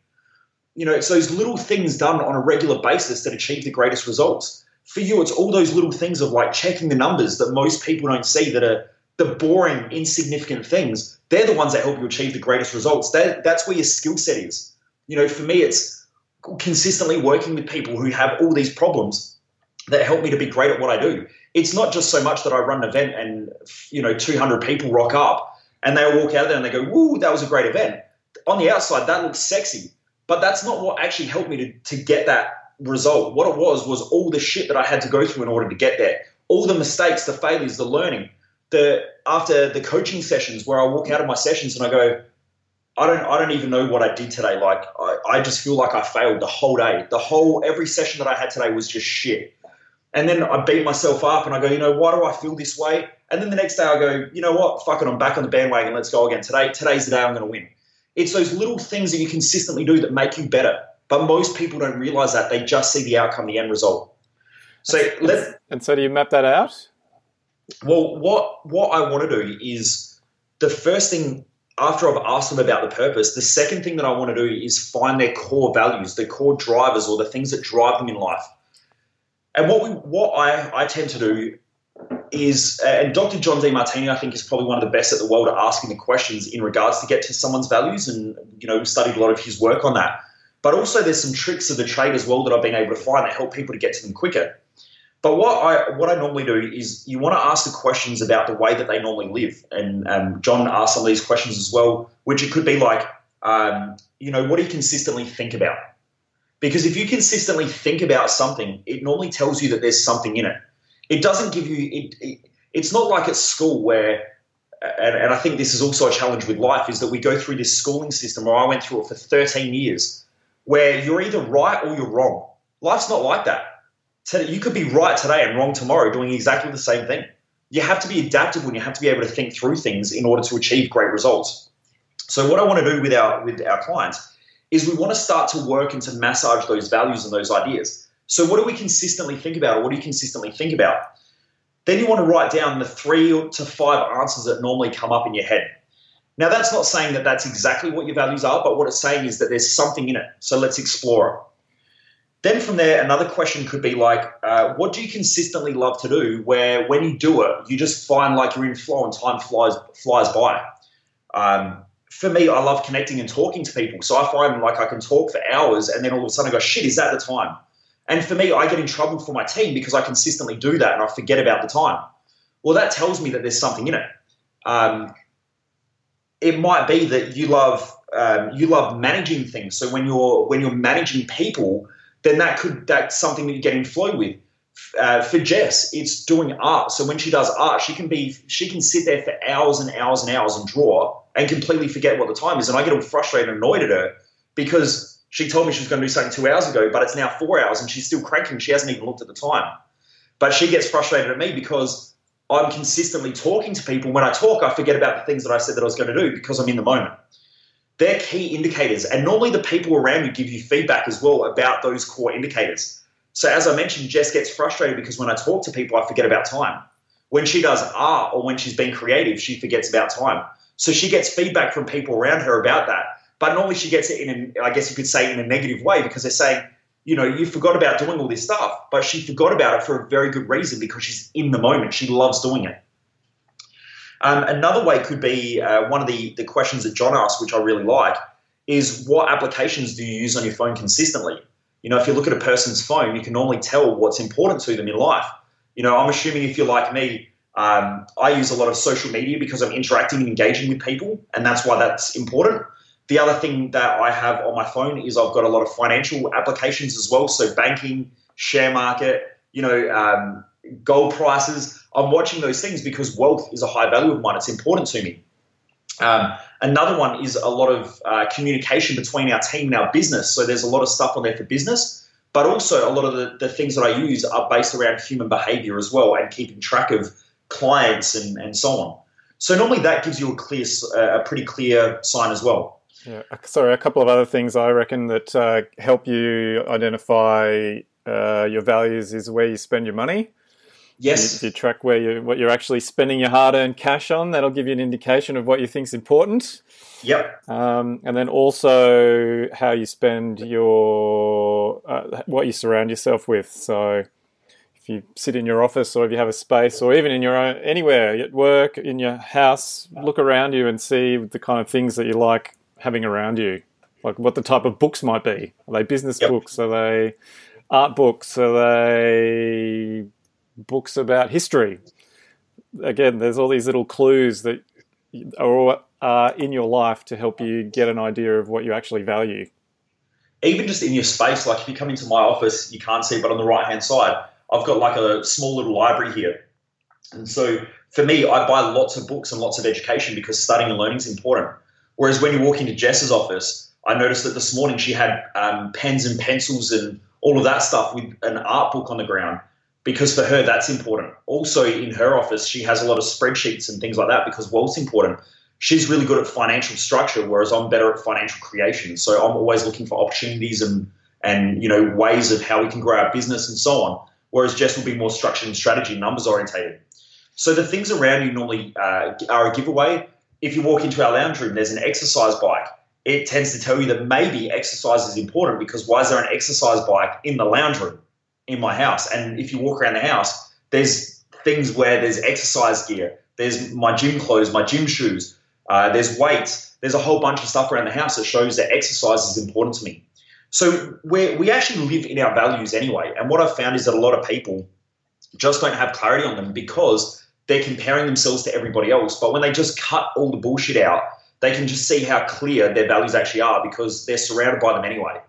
You know, it's those little things done on a regular basis that achieve the greatest results. For you, it's all those little things of like checking the numbers that most people don't see that are the boring, insignificant things, they're the ones that help you achieve the greatest results. That, that's where your skill set is. You know, for me, it's consistently working with people who have all these problems that help me to be great at what I do. It's not just so much that I run an event and, you know, 200 people rock up and they walk out of there and they go, woo, that was a great event. On the outside, that looks sexy, but that's not what actually helped me to, to get that result. What it was was all the shit that I had to go through in order to get there. All the mistakes, the failures, the learning the after the coaching sessions where I walk out of my sessions and I go, I don't I don't even know what I did today. Like I, I just feel like I failed the whole day. The whole every session that I had today was just shit. And then I beat myself up and I go, you know, why do I feel this way? And then the next day I go, you know what, fuck it, I'm back on the bandwagon. Let's go again. Today, today's the day I'm going to win. It's those little things that you consistently do that make you better. But most people don't realize that. They just see the outcome, the end result. So let And so do you map that out? Well, what what I want to do is the first thing after I've asked them about the purpose, the second thing that I want to do is find their core values, their core drivers, or the things that drive them in life. And what we what I, I tend to do is, and Dr. John Demartini, I think, is probably one of the best at the world at asking the questions in regards to get to someone's values, and you know, we've studied a lot of his work on that. But also, there's some tricks of the trade as well that I've been able to find that help people to get to them quicker. But what I what I normally do is you want to ask the questions about the way that they normally live, and um, John asked some of these questions as well, which it could be like, um, you know, what do you consistently think about? Because if you consistently think about something, it normally tells you that there's something in it. It doesn't give you it. it it's not like at school where, and, and I think this is also a challenge with life, is that we go through this schooling system, or I went through it for 13 years, where you're either right or you're wrong. Life's not like that you could be right today and wrong tomorrow doing exactly the same thing. You have to be adaptable and you have to be able to think through things in order to achieve great results. So what I want to do with our with our clients is we want to start to work and to massage those values and those ideas. So what do we consistently think about or what do you consistently think about? Then you want to write down the three to five answers that normally come up in your head. Now that's not saying that that's exactly what your values are, but what it's saying is that there's something in it. So let's explore it. Then from there, another question could be like, uh, what do you consistently love to do? Where when you do it, you just find like you're in flow and time flies flies by. Um, for me, I love connecting and talking to people, so I find like I can talk for hours, and then all of a sudden I go, shit, is that the time? And for me, I get in trouble for my team because I consistently do that and I forget about the time. Well, that tells me that there's something in it. Um, it might be that you love um, you love managing things. So when you're when you're managing people then that could that's something that you get in flow with. uh, for Jess, it's doing art. So when she does art, she can be she can sit there for hours and hours and hours and draw and completely forget what the time is. And I get all frustrated and annoyed at her because she told me she was going to do something two hours ago, but it's now four hours and she's still cranking. She hasn't even looked at the time. But she gets frustrated at me because I'm consistently talking to people. When I talk, I forget about the things that I said that I was going to do because I'm in the moment. They're key indicators. And normally the people around you give you feedback as well about those core indicators. So as I mentioned, Jess gets frustrated because when I talk to people, I forget about time. When she does art or when she's being creative, she forgets about time. So she gets feedback from people around her about that. But normally she gets it in, I guess you could say, in a negative way because they're saying, you know, you forgot about doing all this stuff, but she forgot about it for a very good reason because she's in the moment. She loves doing it. Um, another way could be uh, one of the, the questions that John asked, which I really like, is what applications do you use on your phone consistently? You know, if you look at a person's phone, you can normally tell what's important to them in life. You know, I'm assuming if you're like me, um, I use a lot of social media because I'm interacting and engaging with people, and that's why that's important. The other thing that I have on my phone is I've got a lot of financial applications as well. So banking, share market, you know, um, gold prices. I'm watching those things because wealth is a high value of mine. It's important to me. Um, another one is a lot of uh, communication between our team and our business. So there's a lot of stuff on there for business, but also a lot of the, the things that I use are based around human behavior as well and keeping track of clients and, and so on. So normally that gives you a clear, a pretty clear sign as well. Yeah, sorry. A couple of other things I reckon that uh, help you identify uh, your values is where you spend your money. Yes. If you track where you what you're actually spending your hard-earned cash on, that'll give you an indication of what you think's important. Yep. Um, and then also how you spend your uh, what you surround yourself with. So if you sit in your office or if you have a space or even in your own anywhere at work in your house, look around you and see the kind of things that you like having around you. Like what the type of books might be. Are they business yep. books? Are they art books? Are they books about history. Again, there's all these little clues that are in your life to help you get an idea of what you actually value. Even just in your space, like if you come into my office, you can't see, but on the right hand side, I've got like a small little library here. And so for me, I buy lots of books and lots of education because studying and learning is important. Whereas when you walk into Jess's office, I noticed that this morning she had um, pens and pencils and all of that stuff with an art book on the ground because for her that's important. Also in her office, she has a lot of spreadsheets and things like that because wealth's important. She's really good at financial structure, whereas I'm better at financial creation. So I'm always looking for opportunities and and you know ways of how we can grow our business and so on. Whereas Jess will be more structured and strategy, numbers orientated. So the things around you normally uh, are a giveaway. If you walk into our lounge room, there's an exercise bike. It tends to tell you that maybe exercise is important because why is there an exercise bike in the lounge room? In my house. And if you walk around the house, there's things where there's exercise gear, there's my gym clothes, my gym shoes, uh, there's weights, there's a whole bunch of stuff around the house that shows that exercise is important to me. So we we actually live in our values anyway. And what I've found is that a lot of people just don't have clarity on them because they're comparing themselves to everybody else. But when they just cut all the bullshit out, they can just see how clear their values actually are because they're surrounded by them anyway.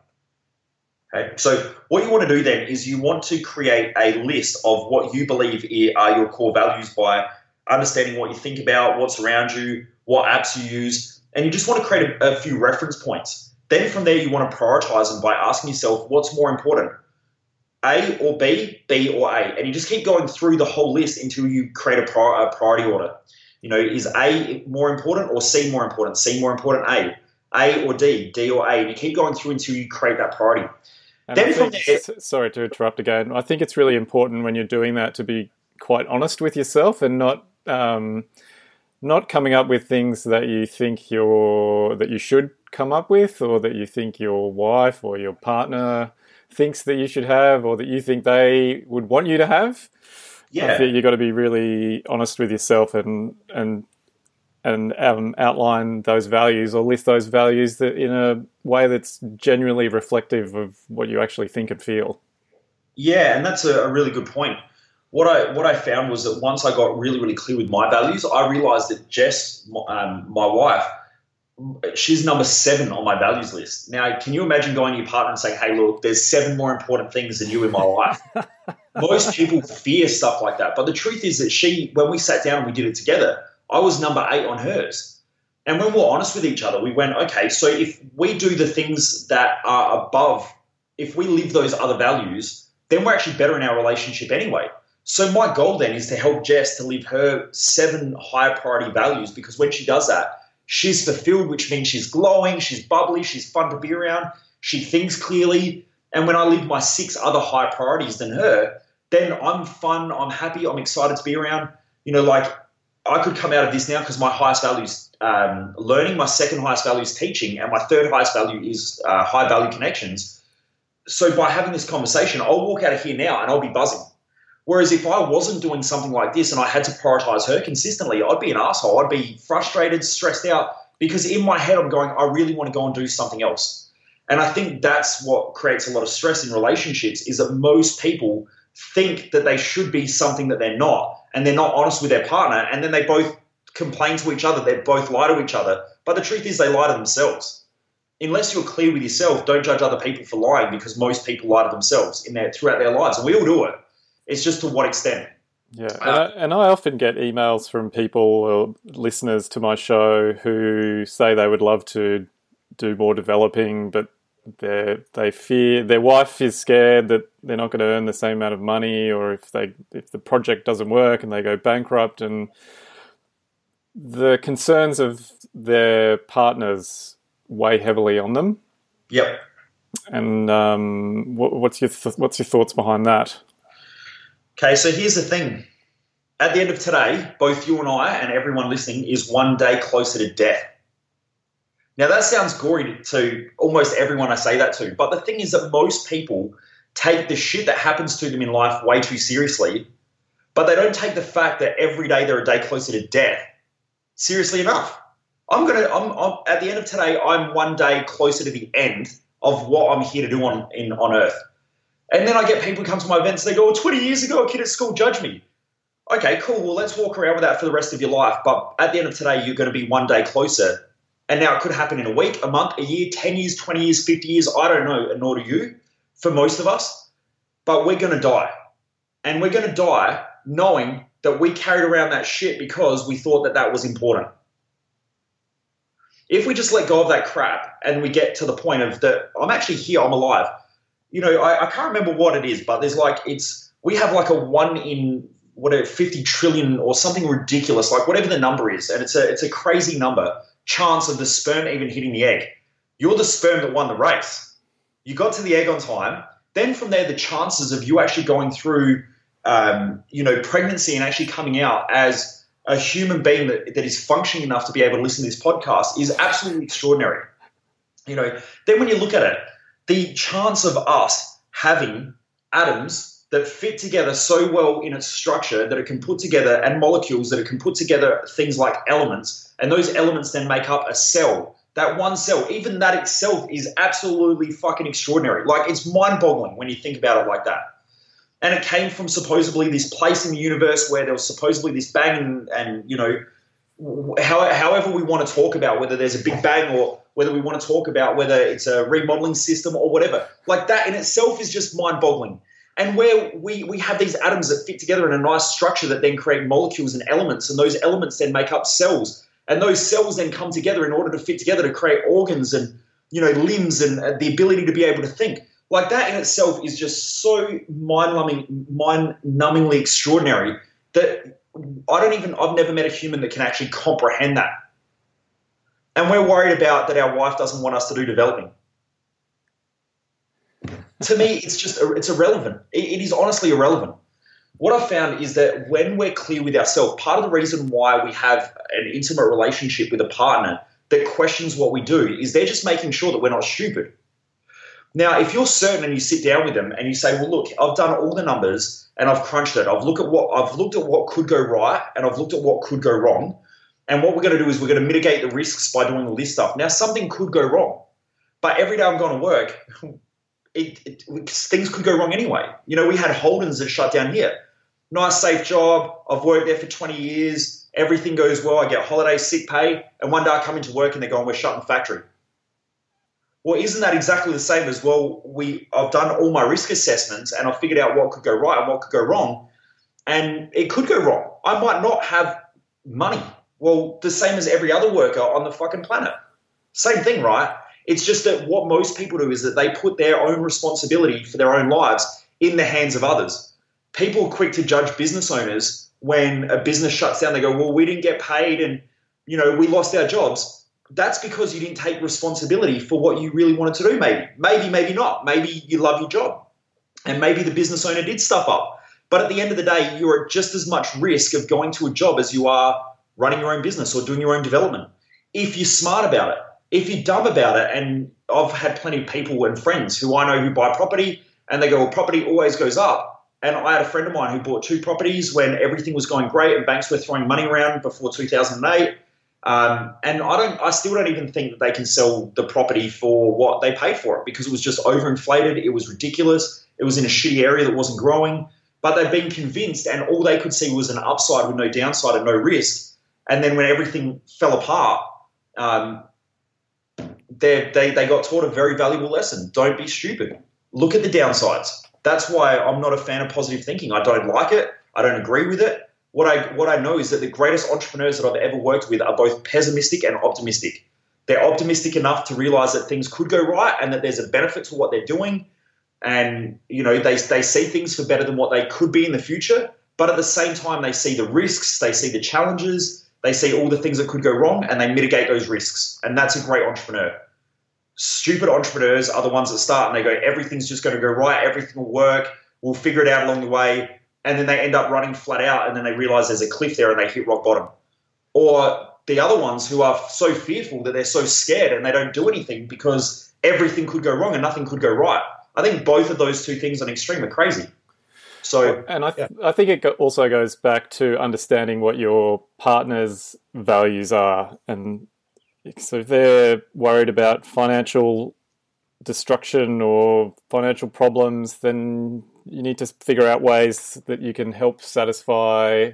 Okay. So what you want to do then is you want to create a list of what you believe are your core values by understanding what you think about, what's around you, what apps you use, and you just want to create a, a few reference points. Then from there, you want to prioritize them by asking yourself what's more important, A or B, B or A, and you just keep going through the whole list until you create a, a priority order. You know, is A more important or C more important? C more important, A. A or D, D or A, and you keep going through until you create that priority. And then think, sorry to interrupt again. I think it's really important when you're doing that to be quite honest with yourself and not um, not coming up with things that you think you're that you should come up with, or that you think your wife or your partner thinks that you should have, or that you think they would want you to have. Yeah, I think you've got to be really honest with yourself and and and um, outline those values or list those values that in a way that's genuinely reflective of what you actually think and feel. Yeah, and that's a, really good point. What I what I found was that once I got really really clear with my values, I realized that Jess, um, my wife, she's number seven on my values list. Now, can you imagine going to your partner and saying, "Hey, look, there's seven more important things than you in my life." [laughs] Most people fear stuff like that, but the truth is that she, when we sat down and we did it together, I was number eight on hers. And when we we're honest with each other, we went, okay, so if we do the things that are above, if we live those other values, then we're actually better in our relationship anyway. So my goal then is to help Jess to live her seven higher priority values because when she does that, she's fulfilled, which means she's glowing, she's bubbly, she's fun to be around, she thinks clearly. And when I live my six other higher priorities than her, then I'm fun, I'm happy, I'm excited to be around. You know, like I could come out of this now because my highest value is um, learning, my second highest value is teaching, and my third highest value is uh, high value connections. So by having this conversation, I'll walk out of here now and I'll be buzzing. Whereas if I wasn't doing something like this and I had to prioritize her consistently, I'd be an asshole. I'd be frustrated, stressed out because in my head I'm going, I really want to go and do something else. And I think that's what creates a lot of stress in relationships is that most people think that they should be something that they're not and they're not honest with their partner and then they both complain to each other, they both lie to each other. But the truth is they lie to themselves. Unless you're clear with yourself, don't judge other people for lying because most people lie to themselves in their throughout their lives and we all do it. It's just to what extent. Yeah, and, I, and I often get emails from people or listeners to my show who say they would love to do more developing, but they they fear their wife is scared that they're not going to earn the same amount of money, or if they if the project doesn't work and they go bankrupt, and the concerns of their partners weigh heavily on them. Yep. And um, what, what's your th- what's your thoughts behind that? Okay, so here's the thing. At the end of today, both you and I and everyone listening is one day closer to death. Now, that sounds gory to almost everyone I say that to, but the thing is that most people take the shit that happens to them in life way too seriously, but they don't take the fact that every day they're a day closer to death seriously enough. I'm gonna. I'm, I'm at the end of today. I'm one day closer to the end of what I'm here to do on in on Earth. And then I get people come to my events, they go, oh, 20 years ago, a kid at school judged me. Okay, cool. Well, let's walk around with that for the rest of your life. But at the end of today, you're going to be one day closer. And now it could happen in a week, a month, a year, 10 years, 20 years, 50 years. I don't know, nor do you, for most of us. But we're going to die. And we're going to die knowing that we carried around that shit because we thought that that was important. If we just let go of that crap and we get to the point of that, I'm actually here, I'm alive you know, I, I can't remember what it is, but there's like it's we have like a one in whatever 50 trillion or something ridiculous, like whatever the number is, and it's a it's a crazy number chance of the sperm even hitting the egg. You're the sperm that won the race. You got to the egg on time. Then from there, the chances of you actually going through, um, you know, pregnancy and actually coming out as a human being that, that is functioning enough to be able to listen to this podcast is absolutely extraordinary. You know, then when you look at it, the chance of us having atoms that fit together so well in its structure that it can put together and molecules that it can put together things like elements and those elements then make up a cell that one cell even that itself is absolutely fucking extraordinary like it's mind-boggling when you think about it like that and it came from supposedly this place in the universe where there was supposedly this bang and, and you know how, however we want to talk about whether there's a big bang or whether we want to talk about whether it's a remodeling system or whatever. Like that in itself is just mind boggling. And where we, we have these atoms that fit together in a nice structure that then create molecules and elements, and those elements then make up cells. And those cells then come together in order to fit together to create organs and you know limbs and uh, the ability to be able to think. Like that in itself is just so mind-numbing, mind-numbingly extraordinary that I don't even I've never met a human that can actually comprehend that and we're worried about that our wife doesn't want us to do developing. To me, it's just it's irrelevant. it is honestly irrelevant. What I've found is that when we're clear with ourselves, part of the reason why we have an intimate relationship with a partner that questions what we do is they're just making sure that we're not stupid. Now, if you're certain and you sit down with them and you say, "Well, look, I've done all the numbers and I've crunched it. I've looked at what I've looked at what could go right and I've looked at what could go wrong. And what we're going to do is we're going to mitigate the risks by doing all this stuff. Now, something could go wrong, but every day I'm going to work, it, it, things could go wrong anyway. You know, we had Holden's that shut down here. Nice, safe job. I've worked there for 20 years. everything goes well, I get holiday, sick pay, and one day I come into work and they're going, we're shutting factory. Well, isn't that exactly the same as well? We I've done all my risk assessments and I've figured out what could go right and what could go wrong, and it could go wrong. I might not have money. Well, the same as every other worker on the fucking planet. Same thing, right? It's just that what most people do is that they put their own responsibility for their own lives in the hands of others. People quick to judge business owners when a business shuts down. They go, "Well, we didn't get paid, and you know, we lost our jobs." That's because you didn't take responsibility for what you really wanted to do. Maybe, maybe, maybe not. Maybe you love your job, and maybe the business owner did stuff up. But at the end of the day, you're at just as much risk of going to a job as you are running your own business or doing your own development. If you're smart about it, if you're dumb about it, and I've had plenty of people and friends who I know who buy property and they go, well, property always goes up. And I had a friend of mine who bought two properties when everything was going great and banks were throwing money around before 2008. Um, and I don't, I still don't even think that they can sell the property for what they paid for it because it was just overinflated. It was ridiculous. It was in a shitty area that wasn't growing. But they've been convinced, and all they could see was an upside with no downside and no risk. And then when everything fell apart, um, they, they, got taught a very valuable lesson. Don't be stupid. Look at the downsides. That's why I'm not a fan of positive thinking. I don't like it. I don't agree with it. What I what I know is that the greatest entrepreneurs that I've ever worked with are both pessimistic and optimistic. They're optimistic enough to realize that things could go right and that there's a benefit to what they're doing, and you know they they see things for better than what they could be in the future. But at the same time, they see the risks, they see the challenges, they see all the things that could go wrong, and they mitigate those risks. And that's a great entrepreneur stupid entrepreneurs are the ones that start and they go, everything's just going to go right, everything will work, we'll figure it out along the way. And then they end up running flat out and then they realize there's a cliff there and they hit rock bottom. Or the other ones who are so fearful that they're so scared and they don't do anything because everything could go wrong and nothing could go right. I think both of those two things on extreme are crazy. So, and I, th- yeah. I think it also goes back to understanding what your partner's values are and so if they're worried about financial destruction or financial problems, then you need to figure out ways that you can help satisfy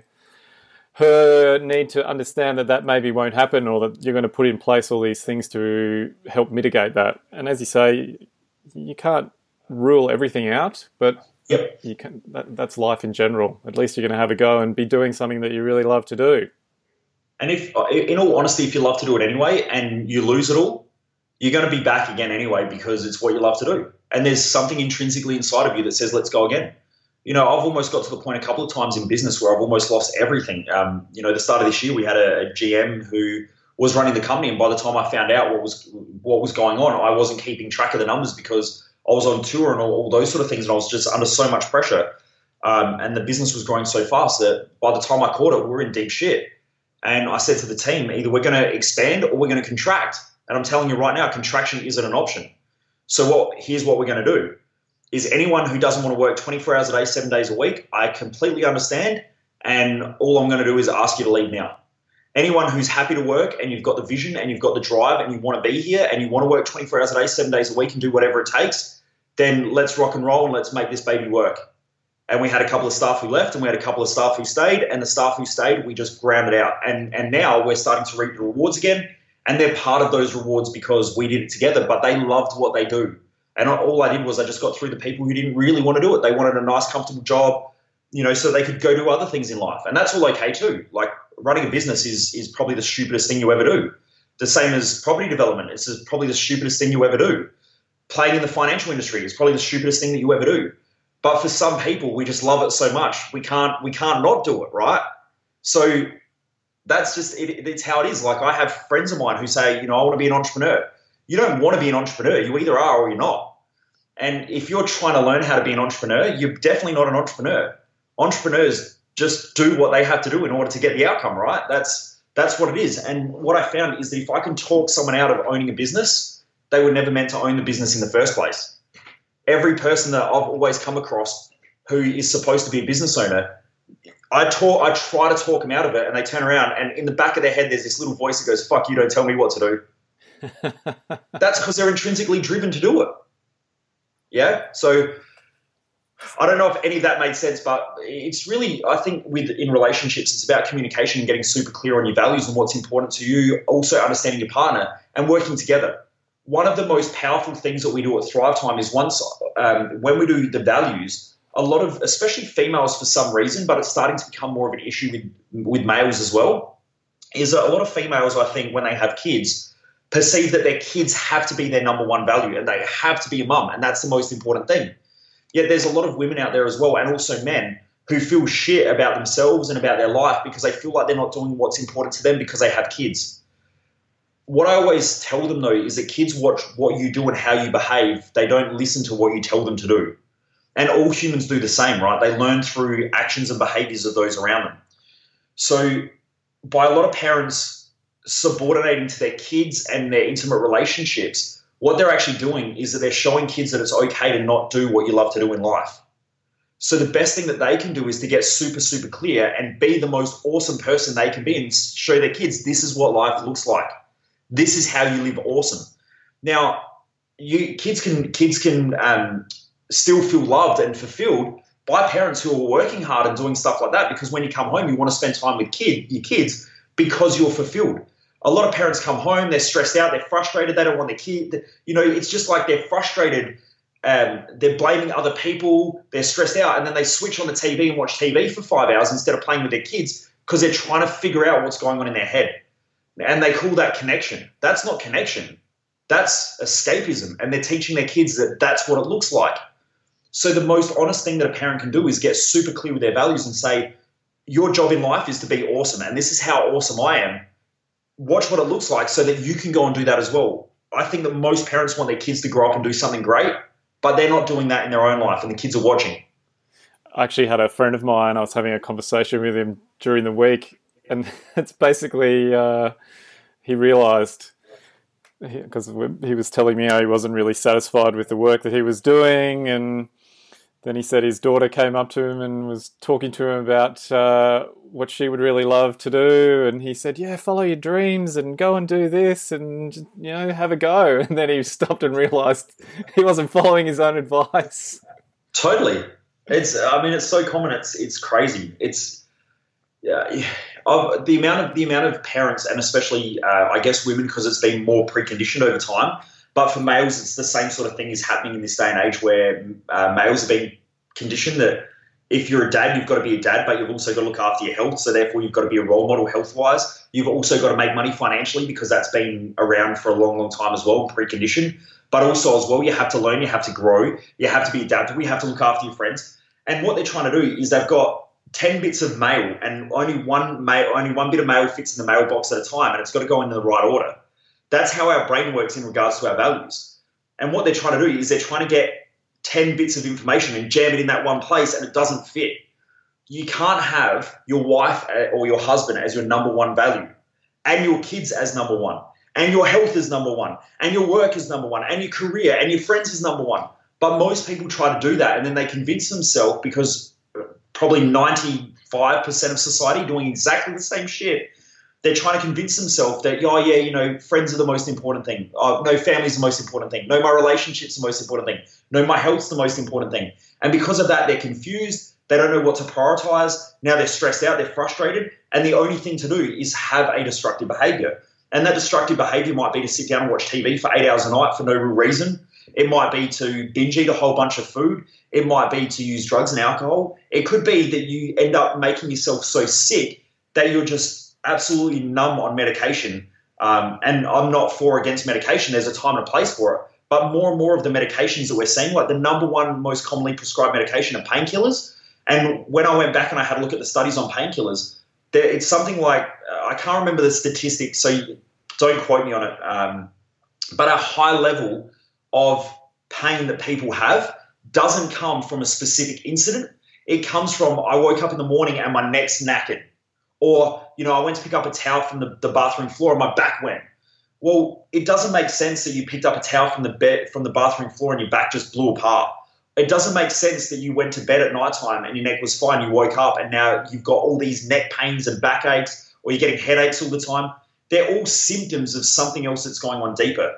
her need to understand that that maybe won't happen or that you're going to put in place all these things to help mitigate that. And as you say, you can't rule everything out, but yep. you can. That, that's life in general. At least you're going to have a go and be doing something that you really love to do. And if, in all honesty, if you love to do it anyway and you lose it all, you're going to be back again anyway because it's what you love to do. And there's something intrinsically inside of you that says, let's go again. You know, I've almost got to the point a couple of times in business where I've almost lost everything. Um, you know, the start of this year, we had a, a GM who was running the company, and by the time I found out what was what was going on, I wasn't keeping track of the numbers because I was on tour and all, all those sort of things, and I was just under so much pressure. Um, and the business was growing so fast that by the time I caught it, we were in deep shit. And I said to the team, either we're going to expand or we're going to contract. And I'm telling you right now, contraction isn't an option. So what? Here's what we're going to do: is anyone who doesn't want to work 24 hours a day, seven days a week, I completely understand. And all I'm going to do is ask you to leave now. Anyone who's happy to work and you've got the vision and you've got the drive and you want to be here and you want to work 24 hours a day, seven days a week and do whatever it takes, then let's rock and roll and let's make this baby work and we had a couple of staff who left and we had a couple of staff who stayed and the staff who stayed we just grounded out. And and now we're starting to reap the rewards again and they're part of those rewards because we did it together but they loved what they do. And all i did was i just got through the people who didn't really want to do it. They wanted a nice comfortable job you know so they could go do other things in life. And that's all okay too. Like running a business is is probably the stupidest thing you ever do. The same as property development. It's probably the stupidest thing you ever do. Playing in the financial industry is probably the stupidest thing that you ever do but for some people, we just love it so much we can't we can't not do it, right? So that's just it, it's how it is. Like I have friends of mine who say, you know, I want to be an entrepreneur. You don't want to be an entrepreneur. You either are or you're not. And if you're trying to learn how to be an entrepreneur, you're definitely not an entrepreneur. Entrepreneurs just do what they have to do in order to get the outcome, right? That's that's what it is. And what I found is that if I can talk someone out of owning a business, they were never meant to own the business in the first place every person that I've always come across who is supposed to be a business owner, I talk, I try to talk them out of it, and they turn around, and in the back of their head, there's this little voice that goes, "Fuck you! Don't tell me what to do." [laughs] That's because they're intrinsically driven to do it. Yeah. So I don't know if any of that made sense, but it's really, I think, with in relationships, it's about communication and getting super clear on your values and what's important to you. Also, understanding your partner and working together. One of the most powerful things that we do at Thrive Time is once um, when we do the values, a lot of, especially females for some reason, but it's starting to become more of an issue with with males as well. Is that a lot of females, I think, when they have kids, perceive that their kids have to be their number one value and they have to be a mum, and that's the most important thing Yet there's a lot of women out there as well, and also men, who feel shit about themselves and about their life because they feel like they're not doing what's important to them because they have kids. What I always tell them though is that kids watch what you do and how you behave. They don't listen to what you tell them to do. And all humans do the same, right? They learn through actions and behaviors of those around them. So, by a lot of parents subordinating to their kids and their intimate relationships, what they're actually doing is that they're showing kids that it's okay to not do what you love to do in life. So the best thing that they can do is to get super, super clear and be the most awesome person they can be and show their kids this is what life looks like. This is how you live awesome. Now, you kids can kids can um, still feel loved and fulfilled by parents who are working hard and doing stuff like that. Because when you come home, you want to spend time with kid your kids because you're fulfilled a lot of parents come home, they're stressed out, they're frustrated, they don't want their kid. You know, it's just like they're frustrated. Um, they're blaming other people, they're stressed out, and then they switch on the TV and watch TV for five hours instead of playing with their kids because they're trying to figure out what's going on in their head. And they call that connection. That's not connection. That's escapism. And they're teaching their kids that that's what it looks like. So, the most honest thing that a parent can do is get super clear with their values and say, Your job in life is to be awesome. And this is how awesome I am watch what it looks like so that you can go and do that as well. I think that most parents want their kids to grow up and do something great, but they're not doing that in their own life, and the kids are watching. I actually had a friend of mine, I was having a conversation with him during the week, and [laughs] it's basically uh, he realized because he was telling me how he wasn't really satisfied with the work that he was doing and then he said his daughter came up to him and was talking to him about uh, what she would really love to do, and he said, "Yeah, follow your dreams and go and do this, and you know, have a go." [laughs] And then he stopped and realised he wasn't following his own advice. Totally, it's. I mean, it's so common. It's it's crazy. It's yeah, of the amount of the amount of parents, and especially uh, I guess women, because it's been more preconditioned over time but for males, it's the same sort of thing is happening in this day and age where uh, males are being conditioned that if you're a dad, you've got to be a dad, but you've also got to look after your health. So therefore, you've got to be a role model health wise. You've also got to make money financially because that's been around for a long, long time as well, preconditioned. But also as well, you have to learn, you have to grow, you have to be adaptable, you have to look after your friends. And what they're trying to do is they've got 10 bits of mail and only one mail, only one bit of mail fits in the mailbox at a time and it's got to go in the right order. That's how our brain works in regards to our values. And what they're trying to do is they're trying to get 10 bits of information and jam it in that one place and it doesn't fit. You can't have your wife uh, or your husband as your number one value and your kids as number one and your health is number one and your work is number one and your career and your friends is number one. But most people try to do that and then they convince themselves because probably 95% of society doing exactly the same shit they're trying to convince themselves that, oh, yeah, you know, friends are the most important thing. Oh, no, family's the most important thing. No, my relationship's the most important thing. No, my health's the most important thing. And because of that, they're confused. They don't know what to prioritize. Now they're stressed out. They're frustrated. And the only thing to do is have a destructive behavior. And that destructive behavior might be to sit down and watch TV for eight hours a night for no real reason. It might be to binge eat a whole bunch of food. It might be to use drugs and alcohol. It could be that you end up making yourself so sick that you're just absolutely numb on medication. Um, and I'm not for against medication. There's a time and a place for it. But more and more of the medications that we're seeing, like the number one most commonly prescribed medication are painkillers. And when I went back and I had a look at the studies on painkillers, it's something like uh, I can't remember the statistics, so don't quote me on it. Um, but a high level of pain that people have doesn't come from a specific incident. It comes from I woke up in the morning and my neck's knackered. Or, you know, I went to pick up a towel from the, the bathroom floor and my back went. Well, it doesn't make sense that you picked up a towel from the bed from the bathroom floor and your back just blew apart. It doesn't make sense that you went to bed at night time and your neck was fine. You woke up and now you've got all these neck pains and backaches, or you're getting headaches all the time. They're all symptoms of something else that's going on deeper.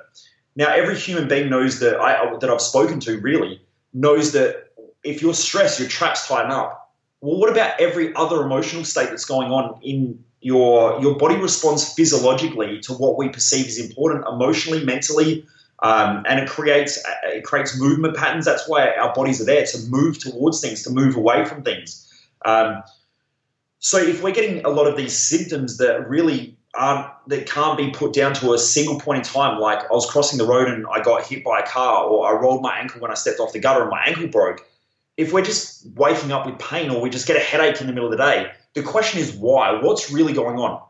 Now, every human being knows that I that I've spoken to really knows that if you're stressed, your traps tighten up. Well, what about every other emotional state that's going on in your your body responds physiologically to what we perceive as important emotionally, mentally, um, and it creates it creates movement patterns. That's why our bodies are there to move towards things, to move away from things. Um, so if we're getting a lot of these symptoms that really aren't that can't be put down to a single point in time, like I was crossing the road and I got hit by a car, or I rolled my ankle when I stepped off the gutter and my ankle broke. If we're just waking up with pain or we just get a headache in the middle of the day, the question is why? What's really going on?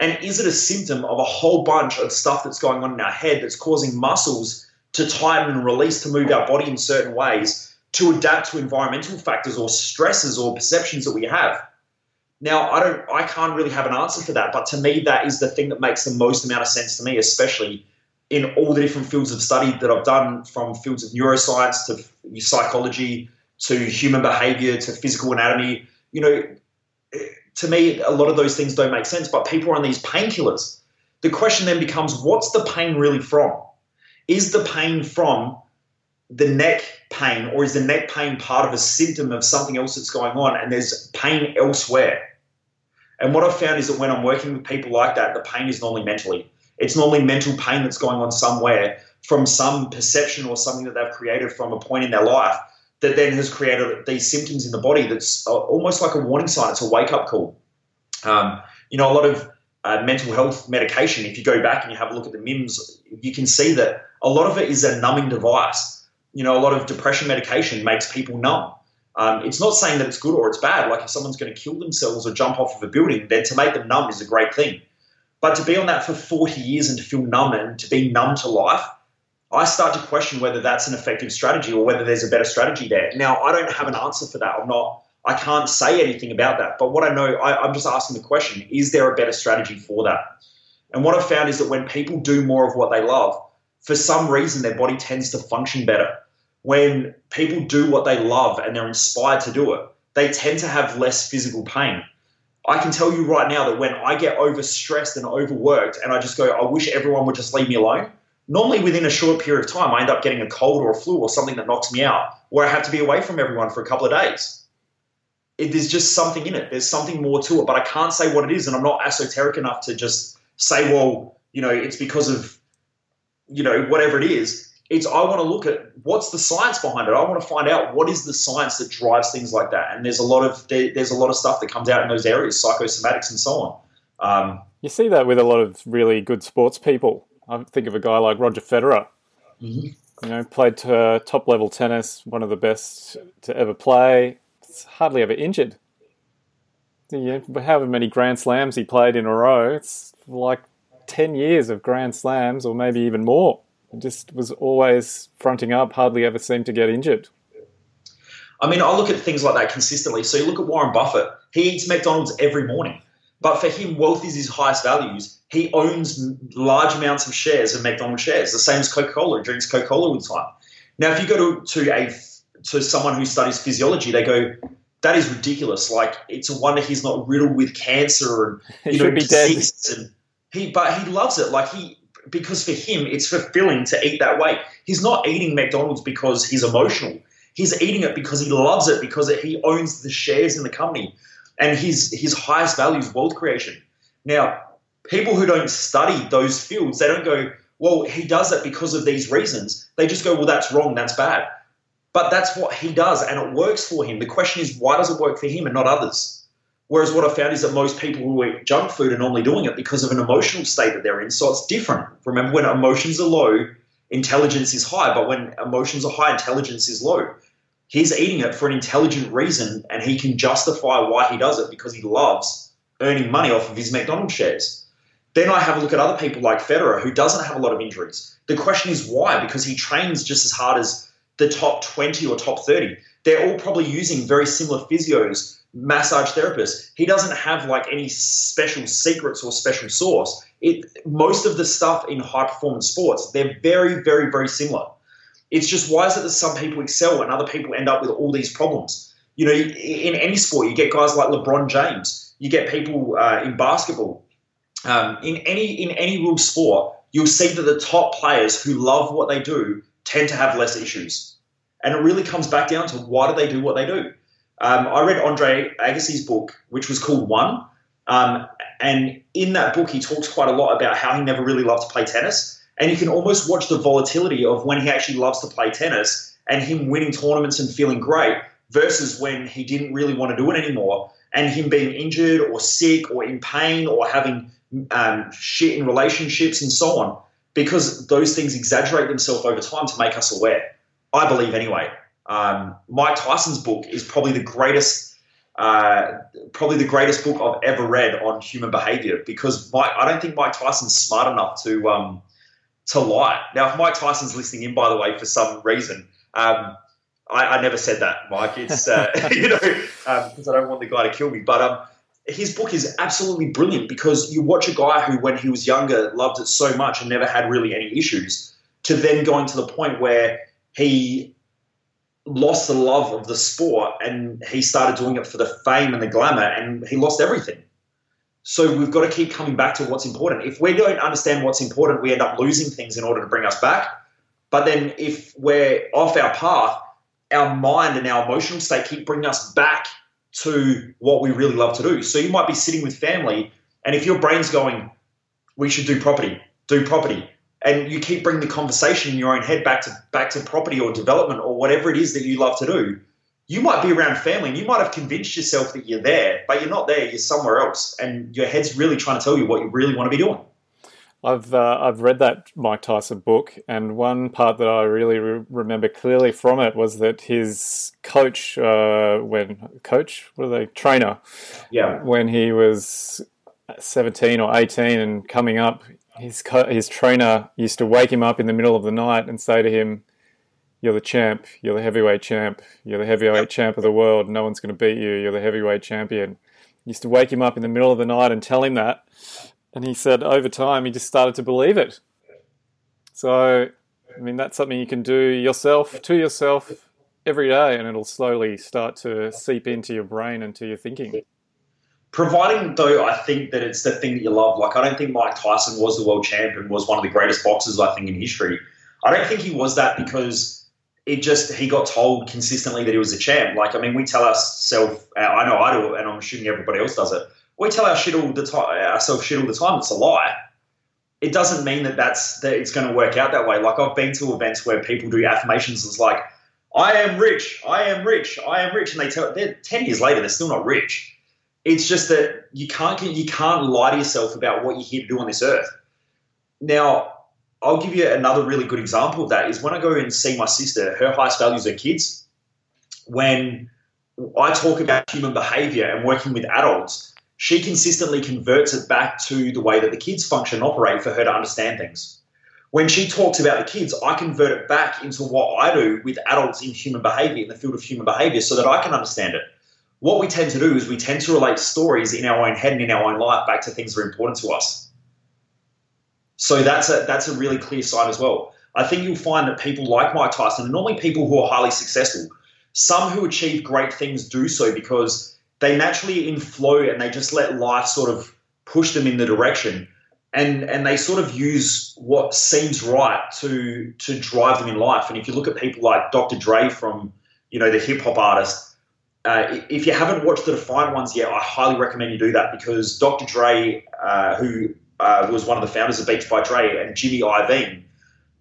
And is it a symptom of a whole bunch of stuff that's going on in our head that's causing muscles to tighten and release to move our body in certain ways to adapt to environmental factors or stresses or perceptions that we have? Now, I don't, I can't really have an answer for that, but to me, that is the thing that makes the most amount of sense to me, especially in all the different fields of study that I've done, from fields of neuroscience to psychology to human behavior to physical anatomy. You know, to me, a lot of those things don't make sense, but people are on these painkillers. The question then becomes, what's the pain really from? Is the pain from the neck pain, or is the neck pain part of a symptom of something else that's going on and there's pain elsewhere? And what I've found is that when I'm working with people like that, the pain is normally mentally. It's normally mental pain that's going on somewhere from some perception or something that they've created from a point in their life that then has created these symptoms in the body that's almost like a warning sign. It's a wake up call. Um, you know, a lot of uh, mental health medication, if you go back and you have a look at the MIMS, you can see that a lot of it is a numbing device you know, a lot of depression medication makes people numb. Um, it's not saying that it's good or it's bad. Like if someone's going to kill themselves or jump off of a building, then to make them numb is a great thing. But to be on that for 40 years and to feel numb and to be numb to life, I start to question whether that's an effective strategy or whether there's a better strategy there. Now, I don't have an answer for that. I'm not, I can't say anything about that. But what I know, I, I'm just asking the question is there a better strategy for that? And what I've found is that when people do more of what they love, for some reason, their body tends to function better when people do what they love and they're inspired to do it, they tend to have less physical pain. I can tell you right now that when I get overstressed and overworked and I just go, I wish everyone would just leave me alone, normally within a short period of time, I end up getting a cold or a flu or something that knocks me out, where I have to be away from everyone for a couple of days. It, there's just something in it. There's something more to it, but I can't say what it is. And I'm not esoteric enough to just say, well, you know, it's because of, you know, whatever it is it's I want to look at what's the science behind it. I want to find out what is the science that drives things like that. And there's a lot of there, there's a lot of stuff that comes out in those areas, psychosomatics and so on. Um, you see that with a lot of really good sports people. I think of a guy like Roger Federer. Mm-hmm. You know, played to top level tennis, one of the best to ever play. It's hardly ever injured. Yeah, however many Grand Slams he played in a row, it's like ten years of Grand Slams, or maybe even more just was always fronting up, hardly ever seemed to get injured. I mean, I look at things like that consistently. So you look at Warren Buffett, he eats McDonald's every morning. But for him, wealth is his highest values. He owns large amounts of shares of McDonald's shares, the same as Coca Cola. He drinks Coca Cola all the time. Now, if you go to, to a to someone who studies physiology, they go, "That is ridiculous. Like, it's a wonder he's not riddled with cancer and [laughs] you know, be dead. And he, but he loves it. Like he because for him it's fulfilling to eat that way. He's not eating McDonald's because he's emotional. He's eating it because he loves it because he owns the shares in the company, and his his highest value is wealth creation. Now, people who don't study those fields, they don't go, well, he does it because of these reasons. They just go, well, that's wrong, that's bad. But that's what he does, and it works for him. The question is, why does it work for him and not others? Whereas what I found is that most people who eat junk food are normally doing it because of an emotional state that they're in. So it's different. Remember, when emotions are low, intelligence is high. But when emotions are high, intelligence is low. He's eating it for an intelligent reason and he can justify why he does it because he loves earning money off of his McDonald's shares. Then I have a look at other people like Federer who doesn't have a lot of injuries. The question is why? Because he trains just as hard as the top 20 or top 30. They're all probably using very similar physios massage therapist. He doesn't have like any special secrets or special sauce. It most of the stuff in high performance sports, they're very, very, very similar. It's just why is it that some people excel and other people end up with all these problems? You know, in any sport, you get guys like LeBron James. You get people uh, in basketball. Um, in any in any real sport, you'll see that the top players who love what they do tend to have less issues. And it really comes back down to why do they do what they do? Um, I read Andre Agassi's book, which was called One. Um, and in that book, he talks quite a lot about how he never really loved to play tennis. And you can almost watch the volatility of when he actually loves to play tennis and him winning tournaments and feeling great versus when he didn't really want to do it anymore and him being injured or sick or in pain or having um, shit in relationships and so on because those things exaggerate themselves over time to make us aware. I believe anyway. Um, Mike Tyson's book is probably the greatest, uh, probably the greatest book I've ever read on human behavior because Mike, I don't think Mike Tyson's smart enough to um, to lie. Now, if Mike Tyson's listening in, by the way, for some reason, um, I, I, never said that, Mike. It's uh, [laughs] [laughs] you know because um, I don't want the guy to kill me, but um, his book is absolutely brilliant because you watch a guy who, when he was younger, loved it so much and never had really any issues, to then going to the point where he lost the love of the sport and he started doing it for the fame and the glamour and he lost everything. So we've got to keep coming back to what's important. If we don't understand what's important, we end up losing things in order to bring us back. But then if we're off our path, our mind and our emotional state keep bringing us back to what we really love to do. So you might be sitting with family, and if your brain's going, we should do property, do property, and you keep bringing the conversation in your own head back to back to property or development or whatever it is that you love to do, you might be around family and you might have convinced yourself that you're there, but you're not there. You're somewhere else, and your head's really trying to tell you what you really want to be doing. I've uh, I've read that Mike Tyson book, and one part that I really re- remember clearly from it was that his coach, uh, when coach, what are they, trainer, yeah, when he was seventeen or eighteen and coming up, his co- his trainer used to wake him up in the middle of the night and say to him, "You're the champ. You're the heavyweight champ. You're the heavyweight yep. champ of the world. No one's going to beat you. You're the heavyweight champion." He used to wake him up in the middle of the night and tell him that and he said over time he just started to believe it. So, I mean, that's something you can do yourself, to yourself, every day, and it'll slowly start to seep into your brain and to your thinking. Providing, though, I think that it's the thing that you love. Like, I don't think Mike Tyson was the world champion, was one of the greatest boxers, I think, in history. I don't think he was that because it just, he got told consistently that he was a champ. Like, I mean, we tell ourselves, uh, I know I do, and I'm assuming everybody else does it we tell our shit all the time, ourselves shit all the time. It's a lie. It doesn't mean that that's that it's going to work out that way. Like I've been to events where people do affirmations. It's like, I am rich, I am rich, I am rich, and they tell. They're ten years later, they're still not rich. It's just that you can't you can't lie to yourself about what you're here to do on this earth. Now, I'll give you another really good example of that is when I go and see my sister. Her highest values are kids. When I talk about human behavior and working with adults, she consistently converts it back to the way that the kids function and operate for her to understand things. When she talks about the kids, I convert it back into what I do with adults in human behavior, in the field of human behavior, so that I can understand it. What we tend to do is we tend to relate stories in our own head and in our own life back to things that are important to us. So that's a that's a really clear sign as well. I think you'll find that people like Mike Tyson, and normally people who are highly successful, some who achieve great things do so because they naturally in flow and they just let life sort of push them in the direction and and they sort of use what seems right to to drive them in life and if you look at people like Dr. Dre from you know the hip hop artist uh, if you haven't watched the Defiant ones yet, I highly recommend you do that because Dr. Dre, uh, who uh, was one of the founders of Beats by Dre, and Jimmy Iovine,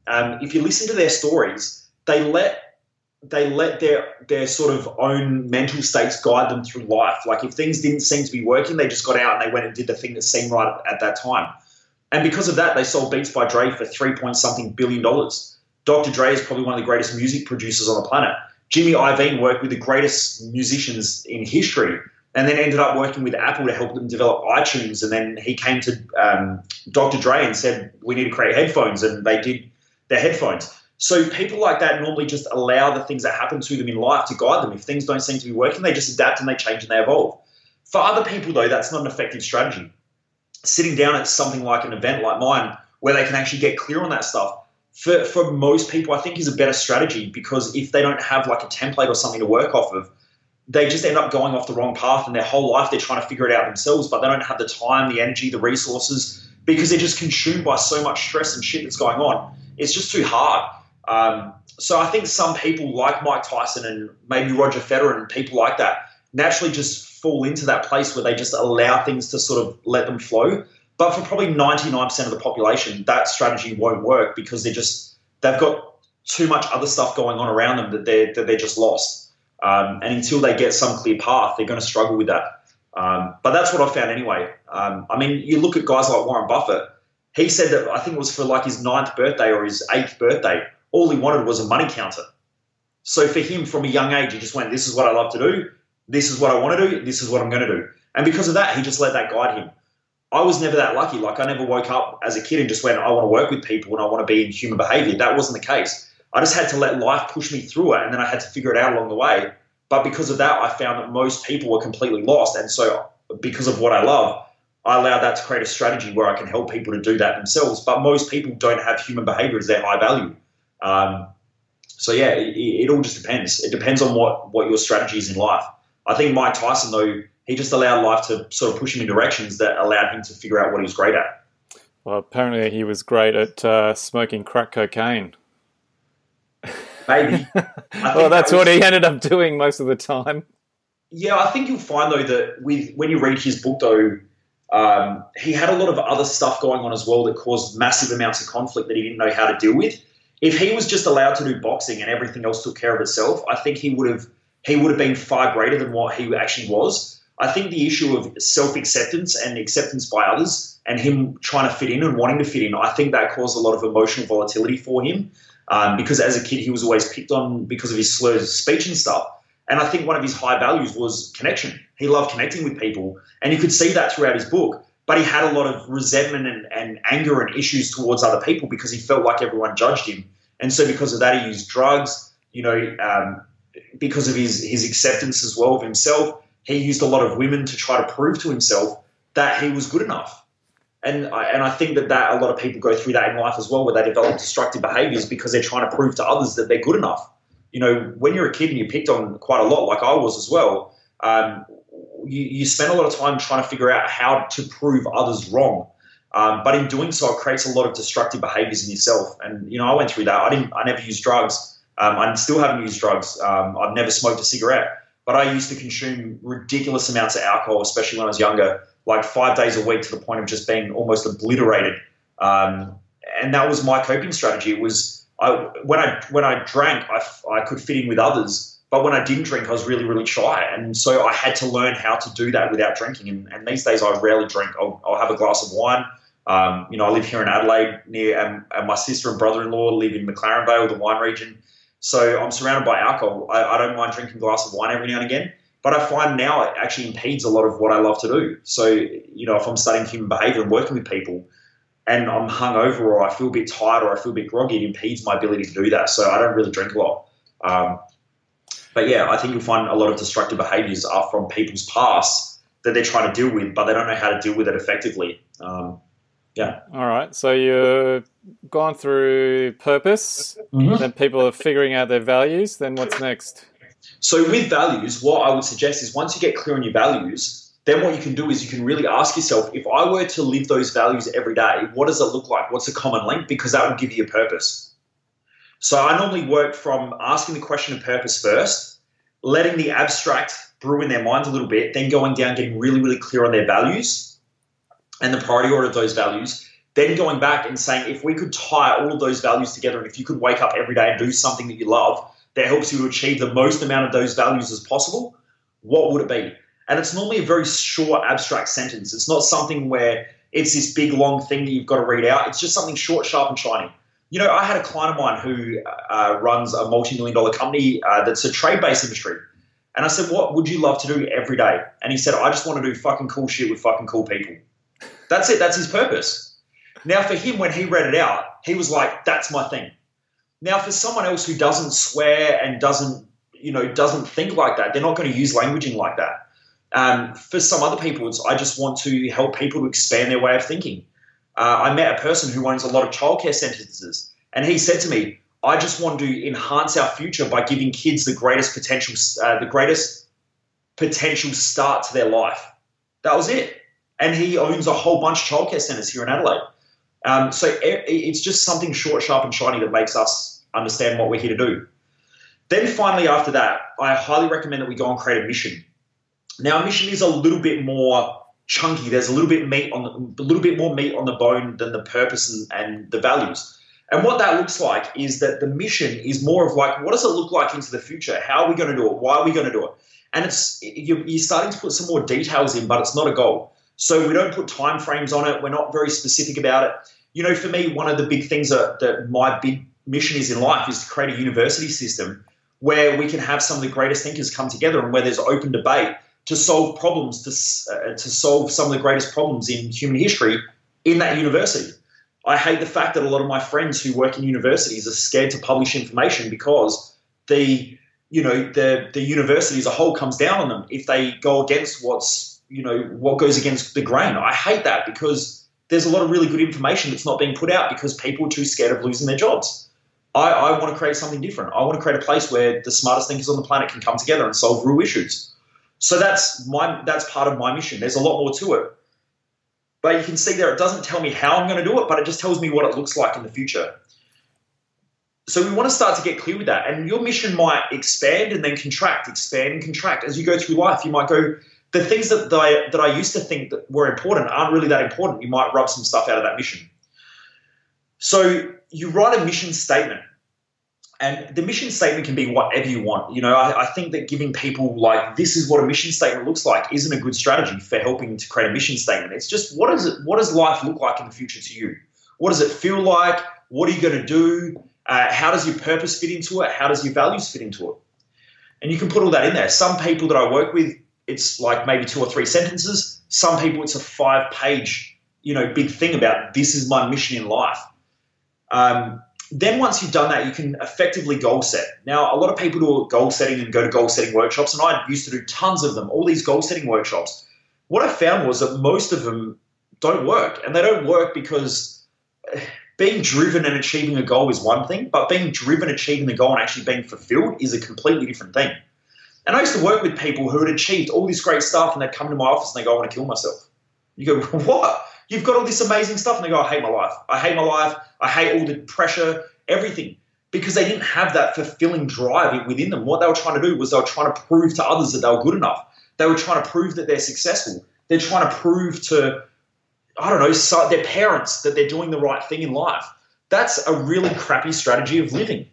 um, if you listen to their stories, they let they let their their sort of own mental states guide them through life. Like if things didn't seem to be working, they just got out and they went and did the thing that seemed right at that time. And because of that, they sold Beats by Dre for three point something billion dollars. Dr. Dre is probably one of the greatest music producers on the planet. Jimmy Iovine worked with the greatest musicians in history, and then ended up working with Apple to help them develop iTunes. And then he came to um, Dr. Dre and said, "We need to create headphones," and they did their headphones. So people like that normally just allow the things that happen to them in life to guide them. If things don't seem to be working, they just adapt and they change and they evolve. For other people, though, that's not an effective strategy. Sitting down at something like an event like mine, where they can actually get clear on that stuff, for, for most people, I think is a better strategy because if they don't have like a template or something to work off of, they just end up going off the wrong path and their whole life they're trying to figure it out themselves, but they don't have the time, the energy, the resources because they're just consumed by so much stress and shit that's going on. It's just too hard. Um, so I think some people like Mike Tyson and maybe Roger Federer and people like that naturally just fall into that place where they just allow things to sort of let them flow. But for probably 99% of the population, that strategy won't work because they're just they've got too much other stuff going on around them that they're that they're just lost. Um, and until they get some clear path, they're going to struggle with that. Um, but that's what I found anyway. Um, I mean, you look at guys like Warren Buffett. He said that I think it was for like his ninth birthday or his eighth birthday. All he wanted was a money counter. So for him, from a young age, he just went, "This is what I love to do. This is what I want to do. This is what I'm going to do." And because of that, he just let that guide him. I was never that lucky. Like I never woke up as a kid and just went, "I want to work with people and I want to be in human behavior." That wasn't the case. I just had to let life push me through it, and then I had to figure it out along the way. But because of that, I found that most people were completely lost, and so because of what I love, I allowed that to create a strategy where I can help people to do that themselves. But most people don't have human behavior as their high value. Um, so yeah, it, it, all just depends. It depends on what what your strategy is in life. I think Mike Tyson though he just allowed life to sort of push him in directions that allowed him to figure out what he was great at. Well, apparently he was great at uh, smoking crack cocaine. Maybe. [laughs] well, that's that was, what he ended up doing most of the time. Yeah, I think you'll find though that with when you read his book though, um, he had a lot of other stuff going on as well that caused massive amounts of conflict that he didn't know how to deal with. If he was just allowed to do boxing and everything else took care of itself, I think he would have he would have been far greater than what he actually was. I think the issue of self acceptance and acceptance by others and him trying to fit in and wanting to fit in, I think that caused a lot of emotional volatility for him um, because as a kid he was always picked on because of his slurs speech and stuff. And I think one of his high values was connection. He loved connecting with people, and you could see that throughout his book. But he had a lot of resentment and, and anger and issues towards other people because he felt like everyone judged him. And so, because of that, he used drugs. You know, um, because of his his acceptance as well of himself, he used a lot of women to try to prove to himself that he was good enough and I, and I think that, that a lot of people go through that in life as well, where they develop destructive behaviors because they're trying to prove to others that they're good enough. You know, when you're a kid and you're picked on quite a lot, like I was as well, um, you, you spend a lot of time trying to figure out how to prove others wrong. Um, but in doing so, it creates a lot of destructive behaviors in yourself. And you know, I went through that. I didn't. I never used drugs. Um, I still haven't used drugs. Um, I've never smoked a cigarette. But I used to consume ridiculous amounts of alcohol, especially when I was younger like five days a week to the point of just being almost obliterated. Um, and that was my coping strategy. It was I, when I when I drank, I, I could fit in with others, but when I didn't drink, I was really really shy, and so I had to learn how to do that without drinking. And, and these days, I rarely drink. I'll, I'll have a glass of wine. Um, you know, I live here in Adelaide, near, and, and my sister and brother-in-law live in McLaren Vale, the wine region. So I'm surrounded by alcohol. I, I don't mind drinking a glass of wine every now and again. But I find now it actually impedes a lot of what I love to do. So, you know, if I'm studying human behavior and working with people and I'm hungover or I feel a bit tired or I feel a bit groggy, it impedes my ability to do that. So I don't really drink a lot. Um, but yeah, I think you'll find a lot of destructive behaviors are from people's past that they're trying to deal with, but they don't know how to deal with it effectively. Um, yeah. All right. So you've gone through purpose, mm-hmm. then people are figuring out their values. Then what's next? So with values, what I would suggest is once you get clear on your values, then what you can do is you can really ask yourself, if I were to live those values every day, what does it look like? What's a common link? Because that will give you a purpose. So I normally work from asking the question of purpose first, letting the abstract brew in their minds a little bit, then going down, getting really, really clear on their values and the priority order of those values, then going back and saying, if we could tie all of those values together and if you could wake up every day and do something that you love, that helps you to achieve the most amount of those values as possible, what would it be? And it's normally a very short, abstract sentence. It's not something where it's this big, long thing that you've got to read out. It's just something short, sharp, and shiny. You know, I had a client of mine who uh, runs a multi million dollar company uh, that's a trade based industry. And I said, What would you love to do every day? And he said, I just want to do fucking cool shit with fucking cool people. That's it. That's his purpose. Now, for him, when he read it out, he was like, That's my thing. Now, for someone else who doesn't swear and doesn't, you know, doesn't think like that, they're not going to use languaging like that. Um, for some other people, it's I just want to help people to expand their way of thinking. Uh, I met a person who owns a lot of childcare sentences, and he said to me, "I just want to enhance our future by giving kids the greatest potential, uh, the greatest potential start to their life." That was it. And he owns a whole bunch of childcare centres here in Adelaide. Um, so it's just something short, sharp, and shiny that makes us understand what we're here to do. Then finally, after that, I highly recommend that we go and create a mission. Now, a mission is a little bit more chunky. There's a little bit meat on the, a little bit more meat on the bone than the purpose and, and the values. And what that looks like is that the mission is more of like, what does it look like into the future? How are we going to do it? Why are we going to do it? And it's you're starting to put some more details in, but it's not a goal. So we don't put time frames on it. We're not very specific about it. You know, for me, one of the big things that, that my big mission is in life is to create a university system where we can have some of the greatest thinkers come together and where there's open debate to solve problems, to, uh, to solve some of the greatest problems in human history in that university. I hate the fact that a lot of my friends who work in universities are scared to publish information because the you know the the university as a whole comes down on them if they go against what's you know what goes against the grain. I hate that because there's a lot of really good information that's not being put out because people are too scared of losing their jobs. I, I want to create something different. I want to create a place where the smartest thinkers on the planet can come together and solve real issues. So that's my that's part of my mission. There's a lot more to it. But you can see there, it doesn't tell me how I'm going to do it, but it just tells me what it looks like in the future. So we want to start to get clear with that. And your mission might expand and then contract, expand and contract. As you go through life, you might go, the things that, that, I, that I used to think that were important aren't really that important. You might rub some stuff out of that mission. So you write a mission statement and the mission statement can be whatever you want. You know, I, I, think that giving people like this is what a mission statement looks like isn't a good strategy for helping to create a mission statement. It's just what does it what does life look like in the future to you? What does it feel like? What are you going to do? Uh, how does your purpose fit into it? How does your values fit into it? And you can put all that in there. Some people that I work with, it's like maybe two or three sentences. Some people, it's a five page, you know, big thing about this is my mission in life. Um, then once you've done that, you can effectively goal set. Now, a lot of people do goal setting and go to goal setting workshops, and I used to do tons of them, all these goal setting workshops. What I found was that most of them don't work, and they don't work because eh, being driven and achieving a goal is one thing, but being driven, achieving the goal, and actually being fulfilled is a completely different thing. And I used to work with people who had achieved all this great stuff, and they'd come to my office and they go, "I want to kill myself." You go, [laughs] "What?" You've got all this amazing stuff, and they go, I hate my life. I hate my life. I hate all the pressure, everything. Because they didn't have that fulfilling drive within them. What they were trying to do was they were trying to prove to others that they were good enough. They were trying to prove that they're successful. They're trying to prove to, I don't know, their parents that they're doing the right thing in life. That's a really crappy strategy of living.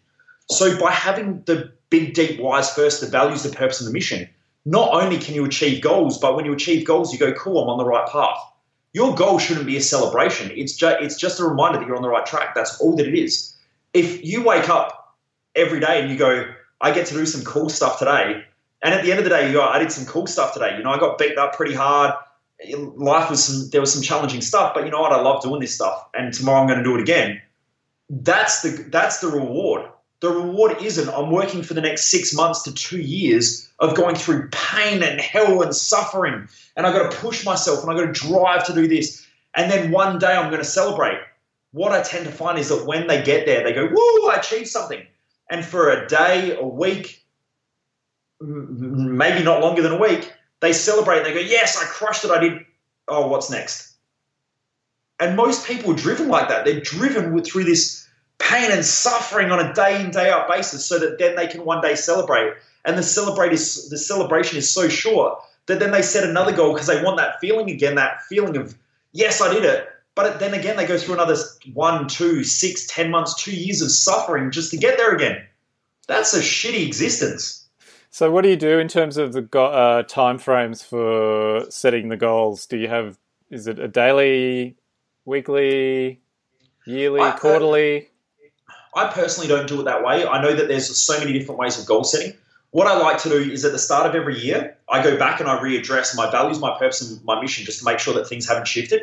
So by having the big, deep whys first, the values, the purpose, and the mission, not only can you achieve goals, but when you achieve goals, you go, cool, I'm on the right path your goal shouldn't be a celebration. It's just it's just a reminder that you're on the right track. That's all that it is. If you wake up every day and you go, I get to do some cool stuff today, and at the end of the day you go, I did some cool stuff today. You know, I got beat up pretty hard. Life was some there was some challenging stuff, but you know what? I love doing this stuff, and tomorrow I'm going to do it again. That's the that's the reward. The reward isn't I'm working for the next six months to two years of going through pain and hell and suffering, and I've got to push myself and I've got to drive to do this. And then one day I'm going to celebrate. What I tend to find is that when they get there, they go, Woo, I achieved something. And for a day, a week, maybe not longer than a week, they celebrate they go, Yes, I crushed it. I did. Oh, what's next? And most people are driven like that. They're driven through this pain and suffering on a day in day out basis so that then they can one day celebrate. And the celebrate is the celebration is so short that then they set another goal because they want that feeling again that feeling of yes i did it. But then again they go through another one two six ten months two years of suffering just to get there again. That's a shitty existence. So what do you do in terms of the go- uh, time frames for setting the goals? Do you have is it a daily weekly yearly I, quarterly I personally don't do it that way. I know that there's so many different ways of goal setting. What I like to do is at the start of every year, I go back and I readdress my values, my purpose, and my mission just to make sure that things haven't shifted.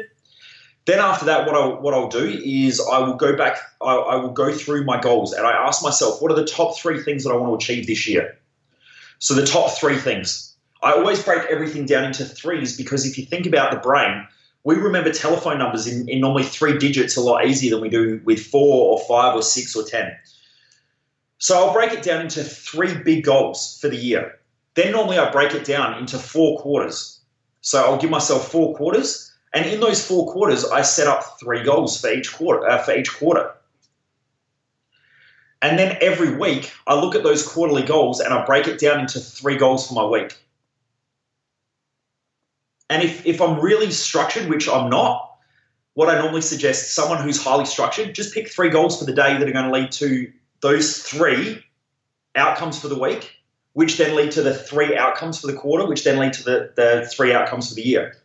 Then after that, what I what I'll do is I will go back. I, I will go through my goals and I ask myself, what are the top three things that I want to achieve this year? So the top three things. I always break everything down into threes because if you think about the brain, we remember telephone numbers in, in normally three digits a lot easier than we do with four or five or six or 10. So I'll break it down into three big goals for the year. Then normally I break it down into four quarters. So I'll give myself four quarters, and in those four quarters, I set up three goals for each quarter. Uh, for each quarter. And then every week, I look at those quarterly goals and I break it down into three goals for my week. And if, if I'm really structured, which I'm not, what I normally suggest someone who's highly structured, just pick three goals for the day that are going to lead to those three outcomes for the week, which then lead to the three outcomes for the quarter, which then lead to the, the three outcomes for the year.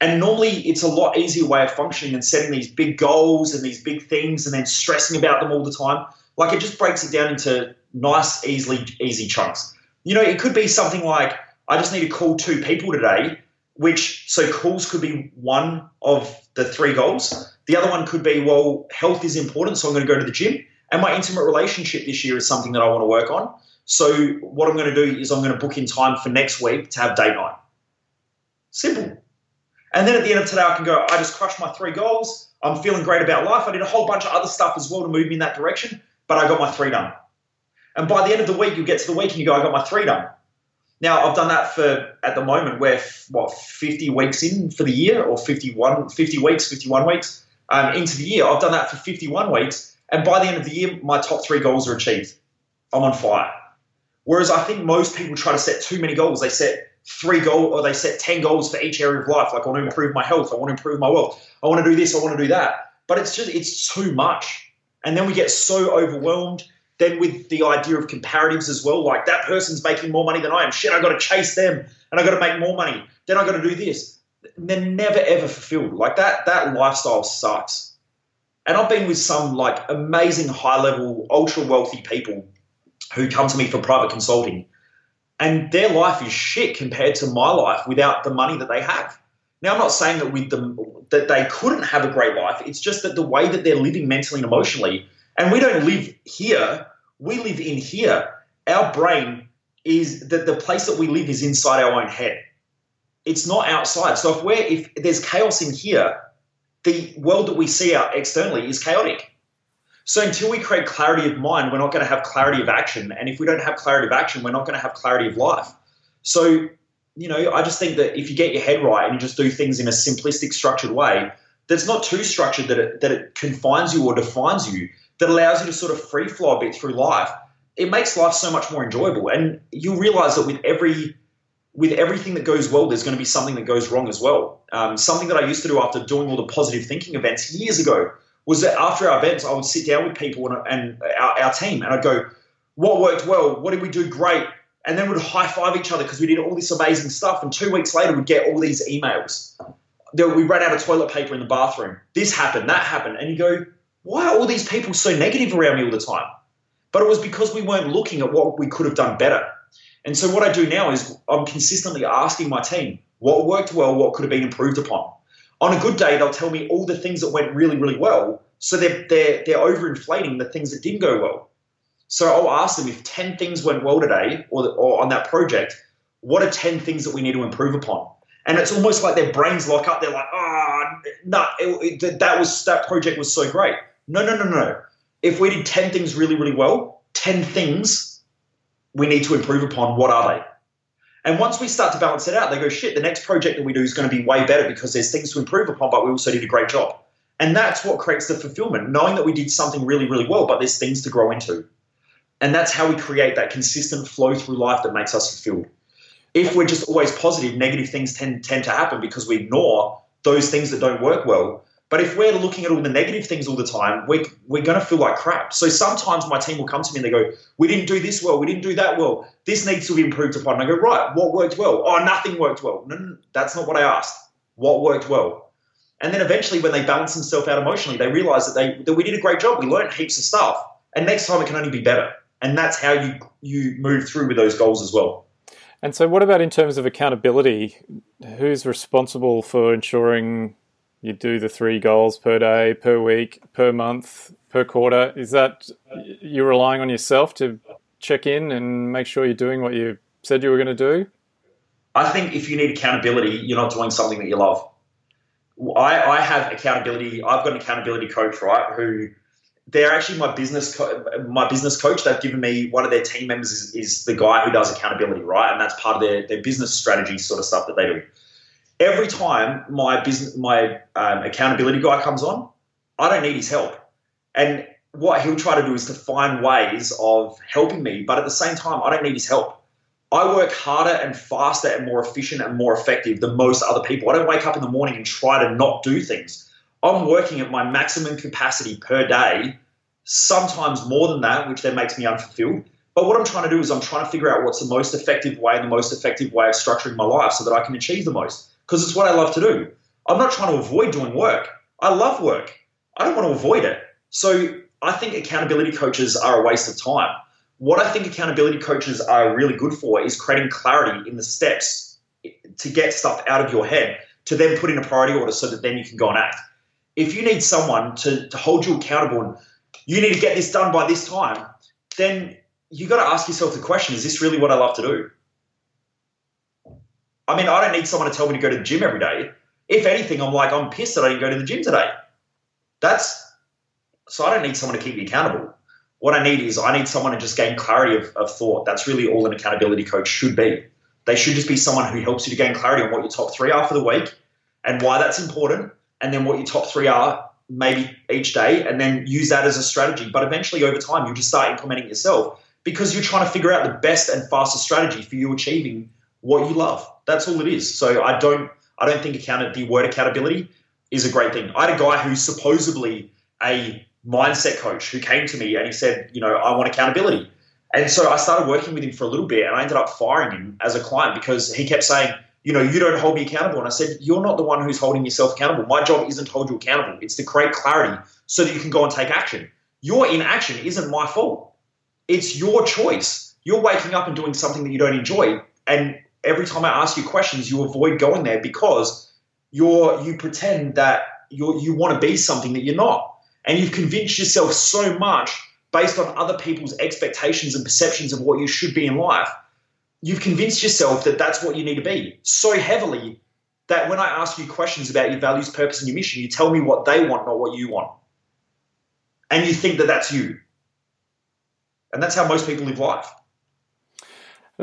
And normally it's a lot easier way of functioning than setting these big goals and these big things and then stressing about them all the time. Like it just breaks it down into nice, easily easy chunks. You know, it could be something like I just need to call two people today, which so calls could be one of the three goals. The other one could be, well, health is important, so I'm going to go to the gym. And my intimate relationship this year is something that I want to work on. So what I'm going to do is I'm going to book in time for next week to have date night. Simple. And then at the end of today, I can go, I just crushed my three goals. I'm feeling great about life. I did a whole bunch of other stuff as well to move me in that direction, but I got my three done. And by the end of the week, you get to the week and you go, I got my three done. Now, I've done that for, at the moment, we're, what, 50 weeks in for the year or 51, 50 weeks, 51 weeks um, into the year. I've done that for 51 weeks. And by the end of the year, my top three goals are achieved. I'm on fire. Whereas I think most people try to set too many goals. They set three goals or they set 10 goals for each area of life. Like I want to improve my health. I want to improve my wealth. I want to do this. I want to do that. But it's just, it's too much. And then we get so overwhelmed. Then with the idea of comparatives as well, like that person's making more money than I am. Shit, I got to chase them and I got to make more money. Then I got to do this. And they're never ever fulfilled. Like that, that lifestyle sucks. And I've been with some like amazing high level, ultra wealthy people who come to me for private consulting and their life is shit compared to my life without the money that they have. Now, I'm not saying that with them that they couldn't have a great life. It's just that the way that they're living mentally and emotionally, and we don't live here, we live in here. Our brain is that the place that we live is inside our own head. It's not outside. So if we're if there's chaos in here, the world that we see out externally is chaotic. So until we create clarity of mind, we're not going to have clarity of action. And if we don't have clarity of action, we're not going to have clarity of life. So, you know, I just think that if you get your head right and you just do things in a simplistic, structured way, that's not too structured that it, that it confines you or defines you, that allows you to sort of free flow a bit through life, it makes life so much more enjoyable. And you realize that with every with everything that goes well, there's going to be something that goes wrong as well. Um, something that I used to do after doing all the positive thinking events years ago was that after our events, I would sit down with people and, and our, our, team, and I'd go, "What worked well? What did we do great?" And then we'd high five each other because we did all this amazing stuff. And two weeks later, we'd get all these emails. We ran out of toilet paper in the bathroom. This happened, that happened, and you go, "Why are all these people so negative around me all the time?" But it was because we weren't looking at what we could have done better. And so what I do now is I'm consistently asking my team what worked well, what could have been improved upon on a good day, they'll tell me all the things that went really, really well. So they're, they're, they're overinflating the things that didn't go well. So I'll ask them if 10 things went well today or, or on that project, what are 10 things that we need to improve upon? And it's almost like their brains lock up. They're like, ah, oh, no, that was that project was so great. No, no, no, no. If we did 10 things really, really well, 10 things we need to improve upon, what are they? And once we start to balance it out, they go, shit, the next project that we do is going to be way better because there's things to improve upon, but we also did a great job. And that's what creates the fulfillment, knowing that we did something really, really well, but there's things to grow into. And that's how we create that consistent flow through life that makes us fulfilled. If we're just always positive, negative things tend, tend to happen because we ignore those things that don't work well. But if we're looking at all the negative things all the time, we, we're going to feel like crap. So sometimes my team will come to me and they go, We didn't do this well. We didn't do that well. This needs to be improved upon. And I go, Right, what worked well? Oh, nothing worked well. No, no, that's not what I asked. What worked well? And then eventually, when they balance themselves out emotionally, they realize that, they, that we did a great job. We learned heaps of stuff. And next time it can only be better. And that's how you, you move through with those goals as well. And so, what about in terms of accountability? Who's responsible for ensuring you do the three goals per day, per week, per month, per quarter. Is that you're relying on yourself to check in and make sure you're doing what you said you were going to do? I think if you need accountability, you're not doing something that you love. I, I have accountability. I've got an accountability coach, right? Who they're actually my business co- my business coach. They've given me one of their team members is, is the guy who does accountability, right? And that's part of their, their business strategy sort of stuff that they do every time my business, my um, accountability guy comes on, I don't need his help. And what he'll try to do is to find ways of helping me, but at the same time, I don't need his help. I work harder and faster and more efficient and more effective than most other people. I don't wake up in the morning and try to not do things. I'm working at my maximum capacity per day, sometimes more than that, which then makes me unfulfilled. But what I'm trying to do is I'm trying to figure out what's the most effective way and the most effective way of structuring my life so that I can achieve the most. Because it's what I love to do. I'm not trying to avoid doing work. I love work. I don't want to avoid it. So I think accountability coaches are a waste of time. What I think accountability coaches are really good for is creating clarity in the steps to get stuff out of your head to then put in a priority order so that then you can go and act. If you need someone to, to hold you accountable and you need to get this done by this time, then you got to ask yourself the question is this really what I love to do? I mean, I don't need someone to tell me to go to the gym every day. If anything, I'm like, I'm pissed that I didn't go to the gym today. That's so I don't need someone to keep me accountable. What I need is I need someone to just gain clarity of, of thought. That's really all an accountability coach should be. They should just be someone who helps you to gain clarity on what your top three are for the week and why that's important, and then what your top three are maybe each day, and then use that as a strategy. But eventually, over time, you just start implementing yourself because you're trying to figure out the best and fastest strategy for you achieving what you love. That's all it is. So I don't I don't think account the word accountability is a great thing. I had a guy who's supposedly a mindset coach who came to me and he said, you know, I want accountability. And so I started working with him for a little bit and I ended up firing him as a client because he kept saying, you know, you don't hold me accountable. And I said, you're not the one who's holding yourself accountable. My job isn't to hold you accountable. It's to create clarity so that you can go and take action. Your inaction isn't my fault. It's your choice. You're waking up and doing something that you don't enjoy. And every time I ask you questions, you avoid going there because you're you pretend that you you want to be something that you're not and you've convinced yourself so much based on other people's expectations and perceptions of what you should be in life. You've convinced yourself that that's what you need to be so heavily that when I ask you questions about your values, purpose, and your mission, you tell me what they want, not what you want. And you think that that's you. And that's how most people live life.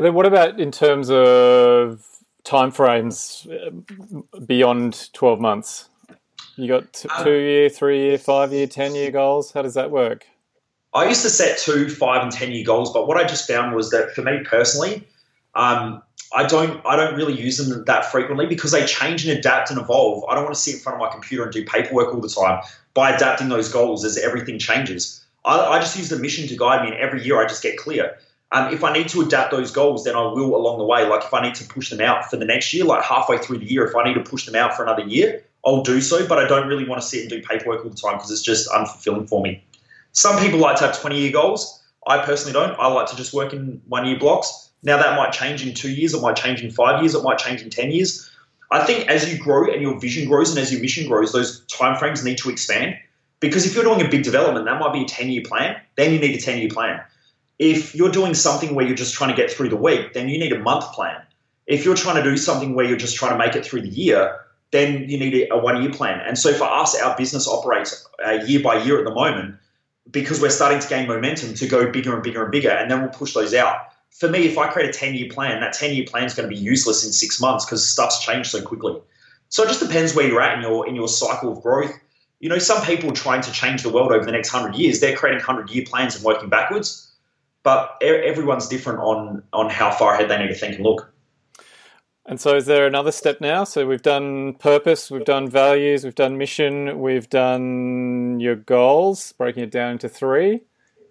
And then what about in terms of timeframes uh, beyond 12 months? You got t- um, two year, three year, five year, 10 year goals. How does that work? I used to set two, five, and 10 year goals, but what I just found was that for me personally, um, I don't I don't really use them that frequently because they change and adapt and evolve. I don't want to sit in front of my computer and do paperwork all the time. By adapting those goals as everything changes, I, I just use the mission to guide me, and every year I just get clear. Um, if I need to adapt those goals, then I will along the way. Like if I need to push them out for the next year, like halfway through the year, if I need to push them out for another year, I'll do so, but I don't really want to sit and do paperwork all the time because it's just unfulfilling for me. Some people like to have 20 year goals. I personally don't. I like to just work in one year blocks. Now, that might change in two years, it might change in five years, it might change in 10 years. I think as you grow and your vision grows and as your mission grows, those timeframes need to expand. Because if you're doing a big development, that might be a 10 year plan, then you need a 10 year plan. If you're doing something where you're just trying to get through the week, then you need a month plan. If you're trying to do something where you're just trying to make it through the year, then you need a one year plan. And so for us, our business operates uh, year by year at the moment because we're starting to gain momentum to go bigger and bigger and bigger. And then we'll push those out. For me, if I create a 10 year plan, that 10 year plan is going to be useless in six months because stuff's changed so quickly. So it just depends where you're at in your in your cycle of growth. You know, some people trying to change the world over the next hundred years, they're creating hundred year plans and working backwards. But everyone's different on on how far ahead they need to think and look. And so, is there another step now? So, we've done purpose, we've done values, we've done mission, we've done your goals, breaking it down into three.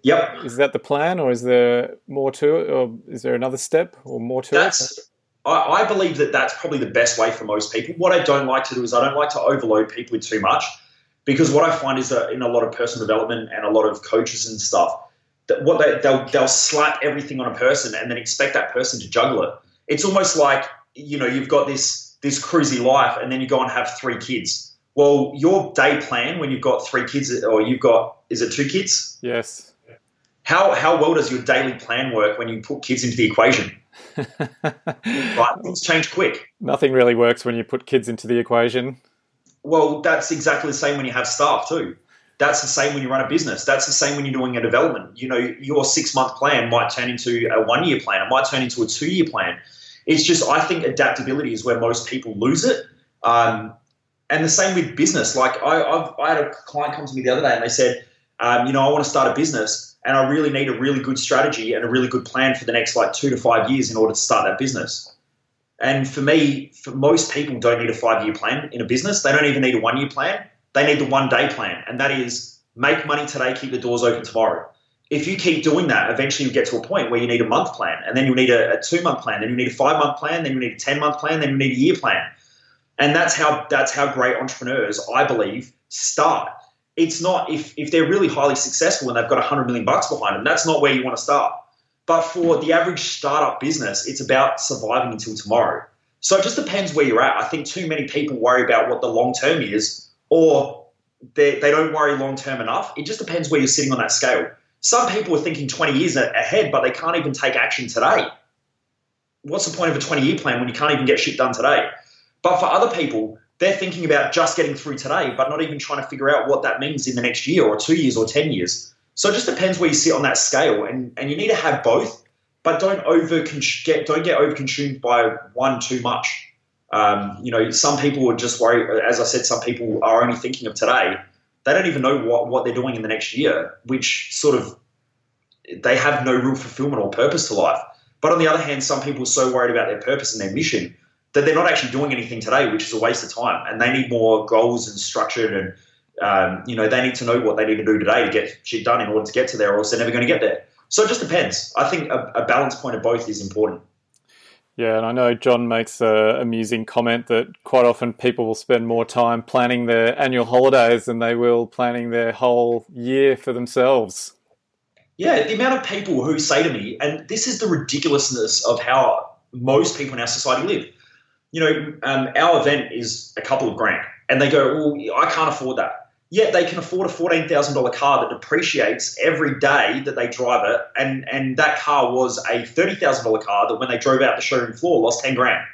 Yep. Is that the plan, or is there more to it, or is there another step, or more to that's, it? I, I believe that that's probably the best way for most people. What I don't like to do is I don't like to overload people with too much, because what I find is that in a lot of personal development and a lot of coaches and stuff, what they they'll, they'll slap everything on a person and then expect that person to juggle it. It's almost like you know, you've got this this cruisy life, and then you go and have three kids. Well, your day plan when you've got three kids, or you've got is it two kids? Yes. How how well does your daily plan work when you put kids into the equation? [laughs] right, things change quick. Nothing really works when you put kids into the equation. Well, that's exactly the same when you have staff too. That's the same when you run a business. That's the same when you're doing a development. You know, your six month plan might turn into a one year plan. It might turn into a two year plan. It's just I think adaptability is where most people lose it. Um, and the same with business. Like I, I've, I had a client come to me the other day and they said, Um, you know, I want to start a business and I really need a really good strategy and a really good plan for the next like two to five years in order to start that business. And for me, for most people don't need a five year plan in a business. They don't even need a one year plan. They need the one day plan. And that is make money today, keep the doors open tomorrow. If you keep doing that, eventually you get to a point where you need a month plan, and then you need a, a two month plan, then you need a five month plan, then you need a 10 month plan, then you need a year plan. And that's how that's how great entrepreneurs, I believe, start. It's not if if they're really highly successful and they've got 100 million bucks behind them, that's not where you want to start. But for the average startup business, it's about surviving until tomorrow. So it just depends where you're at. I think too many people worry about what the long term is, or they, they don't worry long term enough. It just depends where you're sitting on that scale. Some people are thinking 20 years ahead, but they can't even take action today. What's the point of a 20 year plan when you can't even get shit done today? But for other people, they're thinking about just getting through today, but not even trying to figure out what that means in the next year or two years or 10 years. So it just depends where you sit on that scale. And, and you need to have both, but don't over get don't get over consumed by one too much. Um, you know, some people are just worried. As I said, some people are only thinking of today. They don't even know what, what they're doing in the next year, which sort of they have no real fulfillment or purpose to life. But on the other hand, some people are so worried about their purpose and their mission that they're not actually doing anything today, which is a waste of time. And they need more goals and structured and um, you know they need to know what they need to do today to get shit done in order to get to there, or else they're never going to get there. So it just depends. I think a, a balance point of both is important. Yeah, and I know John makes a amusing comment that quite often people will spend more time planning their annual holidays than they will planning their whole year for themselves. Yeah, the amount of people who say to me, and this is the ridiculousness of how most people in our society live. You know, um, our event is a couple of grand, and they go, "Well, I can't afford that." Yet they can afford a $14,000 car that depreciates every day that they drive it. And, and that car was a $30,000 car that when they drove out the showroom floor lost 10 grand.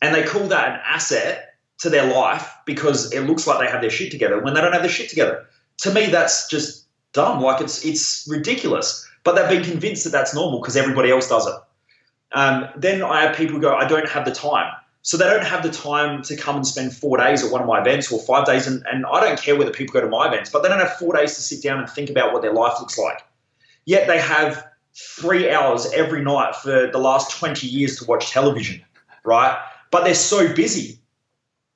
And they call that an asset to their life because it looks like they have their shit together when they don't have their shit together. To me, that's just dumb. Like it's, it's ridiculous. But they've been convinced that that's normal because everybody else does it. Um, then I have people go, I don't have the time. So they don't have the time to come and spend four days at one of my events or five days. And, and I don't care whether people go to my events, but they don't have four days to sit down and think about what their life looks like. Yet they have three hours every night for the last 20 years to watch television, right? But they're so busy.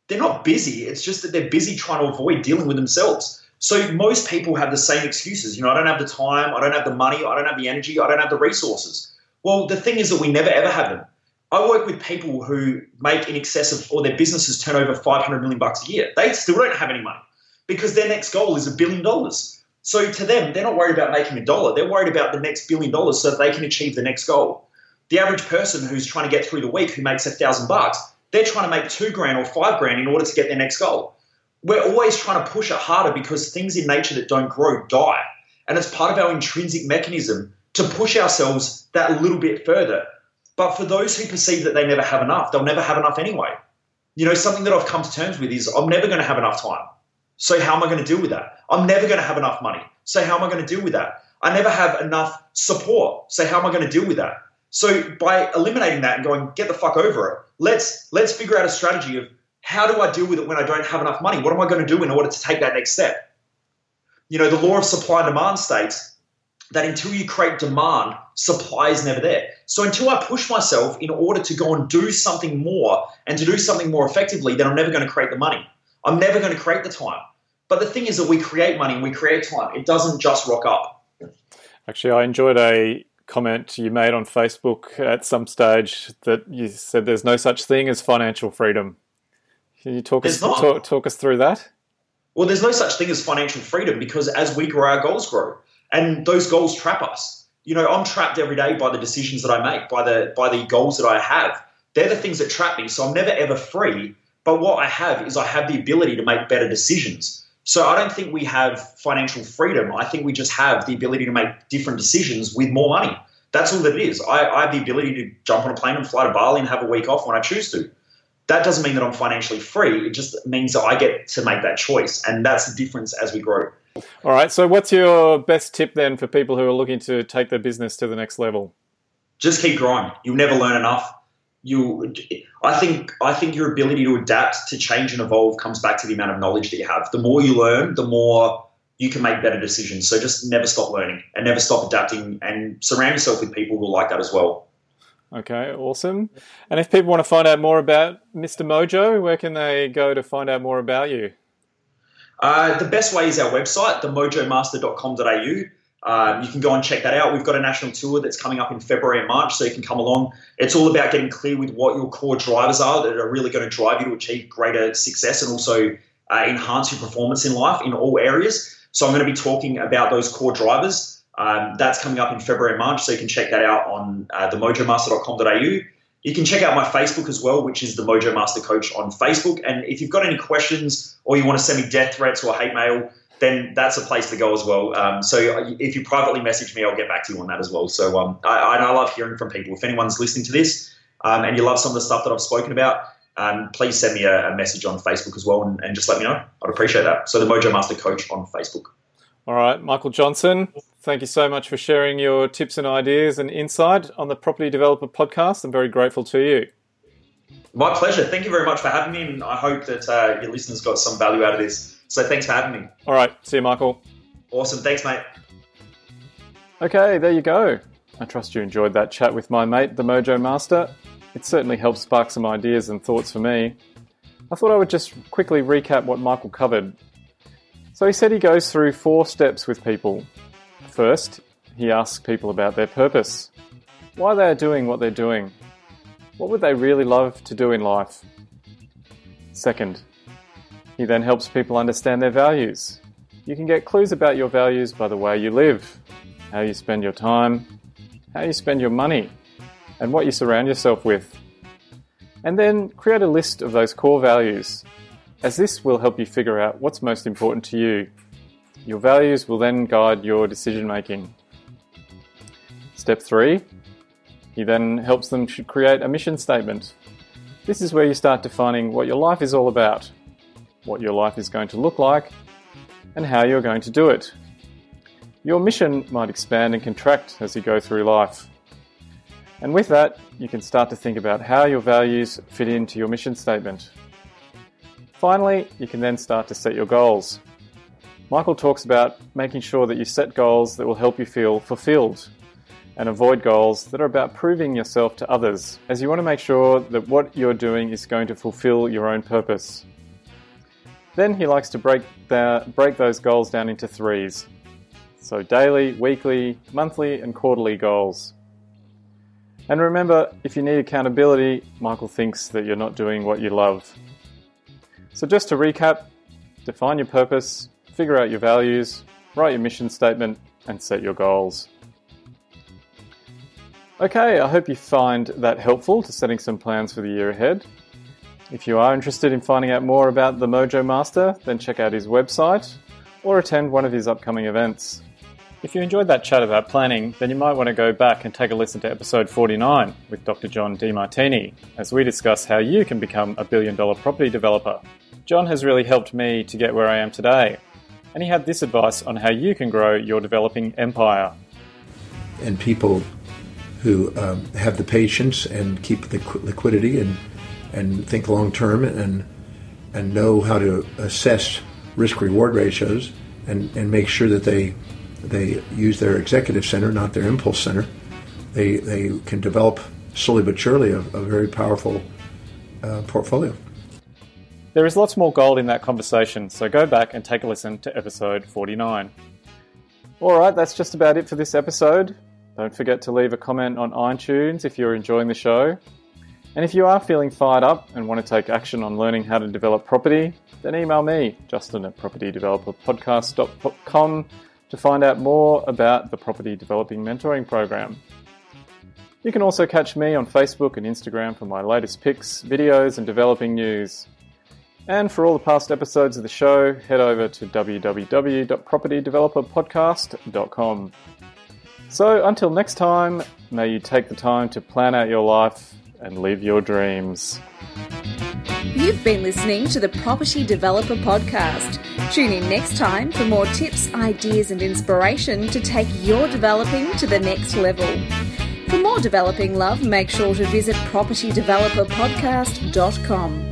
They're not busy. It's just that they're busy trying to avoid dealing with themselves. So most people have the same excuses. You know, I don't have the time, I don't have the money, I don't have the energy, I don't have the resources. Well, the thing is that we never ever have them. I work with people who make in excess of, or their businesses turn over 500 million bucks a year. They still don't have any money because their next goal is a billion dollars. So to them, they're not worried about making a dollar. They're worried about the next billion dollars so that they can achieve the next goal. The average person who's trying to get through the week who makes a thousand bucks, they're trying to make two grand or five grand in order to get their next goal. We're always trying to push it harder because things in nature that don't grow die. And it's part of our intrinsic mechanism to push ourselves that little bit further but for those who perceive that they never have enough, they'll never have enough anyway. You know, something that I've come to terms with is I'm never going to have enough time. So how am I going to deal with that? I'm never going to have enough money. So how am I going to deal with that? I never have enough support. So how am I going to deal with that? So by eliminating that and going, get the fuck over it, let's let's figure out a strategy of how do I deal with it when I don't have enough money? What am I going to do in order to take that next step? You know, the law of supply and demand states that until you create demand, supply is never there. So until I push myself in order to go and do something more and to do something more effectively, then I'm never going to create the money. I'm never going to create the time. But the thing is that we create money and we create time. It doesn't just rock up. Actually, I enjoyed a comment you made on Facebook at some stage that you said there's no such thing as financial freedom. Can you talk us talk, talk us through that? Well, there's no such thing as financial freedom because as we grow, our goals grow and those goals trap us. You know, I'm trapped every day by the decisions that I make, by the by the goals that I have. They're the things that trap me. So I'm never ever free. But what I have is I have the ability to make better decisions. So I don't think we have financial freedom. I think we just have the ability to make different decisions with more money. That's all that it is. I, I have the ability to jump on a plane and fly to Bali and have a week off when I choose to. That doesn't mean that I'm financially free. It just means that I get to make that choice. And that's the difference as we grow. All right. So, what's your best tip then for people who are looking to take their business to the next level? Just keep growing. You'll never learn enough. You, I think, I think your ability to adapt, to change and evolve comes back to the amount of knowledge that you have. The more you learn, the more you can make better decisions. So just never stop learning and never stop adapting and surround yourself with people who like that as well. Okay, awesome. And if people want to find out more about Mr. Mojo, where can they go to find out more about you? Uh, the best way is our website, themojomaster.com.au. Um, you can go and check that out. We've got a national tour that's coming up in February and March, so you can come along. It's all about getting clear with what your core drivers are that are really going to drive you to achieve greater success and also uh, enhance your performance in life in all areas. So I'm going to be talking about those core drivers. Um, that's coming up in February and March, so you can check that out on uh, themojomaster.com.au. You can check out my Facebook as well, which is the Mojo Master Coach on Facebook. And if you've got any questions or you want to send me death threats or hate mail, then that's a place to go as well. Um, so if you privately message me, I'll get back to you on that as well. So um, I, I, love hearing from people. If anyone's listening to this um, and you love some of the stuff that I've spoken about, um, please send me a, a, message on Facebook as well and, and just let me know. I'd appreciate that. So the Mojo Master Coach on Facebook. All right, Michael Johnson, thank you so much for sharing your tips and ideas and insight on the Property Developer Podcast. I'm very grateful to you. My pleasure. Thank you very much for having me, and I hope that uh, your listeners got some value out of this. So thanks for having me. All right. See you, Michael. Awesome. Thanks, mate. Okay, there you go. I trust you enjoyed that chat with my mate, the Mojo Master. It certainly helped spark some ideas and thoughts for me. I thought I would just quickly recap what Michael covered. So he said he goes through four steps with people. First, he asks people about their purpose, why they are doing what they're doing, what would they really love to do in life. Second, he then helps people understand their values. You can get clues about your values by the way you live, how you spend your time, how you spend your money, and what you surround yourself with. And then create a list of those core values, as this will help you figure out what's most important to you. Your values will then guide your decision making. Step 3 He then helps them to create a mission statement. This is where you start defining what your life is all about what your life is going to look like, and how you're going to do it. Your mission might expand and contract as you go through life. And with that, you can start to think about how your values fit into your mission statement. Finally, you can then start to set your goals. Michael talks about making sure that you set goals that will help you feel fulfilled and avoid goals that are about proving yourself to others, as you want to make sure that what you're doing is going to fulfill your own purpose. Then he likes to break, the, break those goals down into threes. So daily, weekly, monthly, and quarterly goals. And remember, if you need accountability, Michael thinks that you're not doing what you love. So just to recap, define your purpose, figure out your values, write your mission statement, and set your goals. Okay, I hope you find that helpful to setting some plans for the year ahead. If you are interested in finding out more about the Mojo Master, then check out his website or attend one of his upcoming events. If you enjoyed that chat about planning, then you might want to go back and take a listen to episode 49 with Dr. John Demartini as we discuss how you can become a billion dollar property developer. John has really helped me to get where I am today, and he had this advice on how you can grow your developing empire. And people who um, have the patience and keep the liquidity and and think long term and and know how to assess risk reward ratios and, and make sure that they they use their executive center, not their impulse center. They they can develop slowly but surely a, a very powerful uh, portfolio. There is lots more gold in that conversation, so go back and take a listen to episode 49. All right, that's just about it for this episode. Don't forget to leave a comment on iTunes if you're enjoying the show. And if you are feeling fired up and want to take action on learning how to develop property, then email me, Justin at propertydeveloperpodcast.com, to find out more about the Property Developing Mentoring Program. You can also catch me on Facebook and Instagram for my latest pics, videos, and developing news. And for all the past episodes of the show, head over to www.propertydeveloperpodcast.com. So until next time, may you take the time to plan out your life and live your dreams. You've been listening to the Property Developer Podcast. Tune in next time for more tips, ideas, and inspiration to take your developing to the next level. For more developing love, make sure to visit propertydeveloperpodcast.com.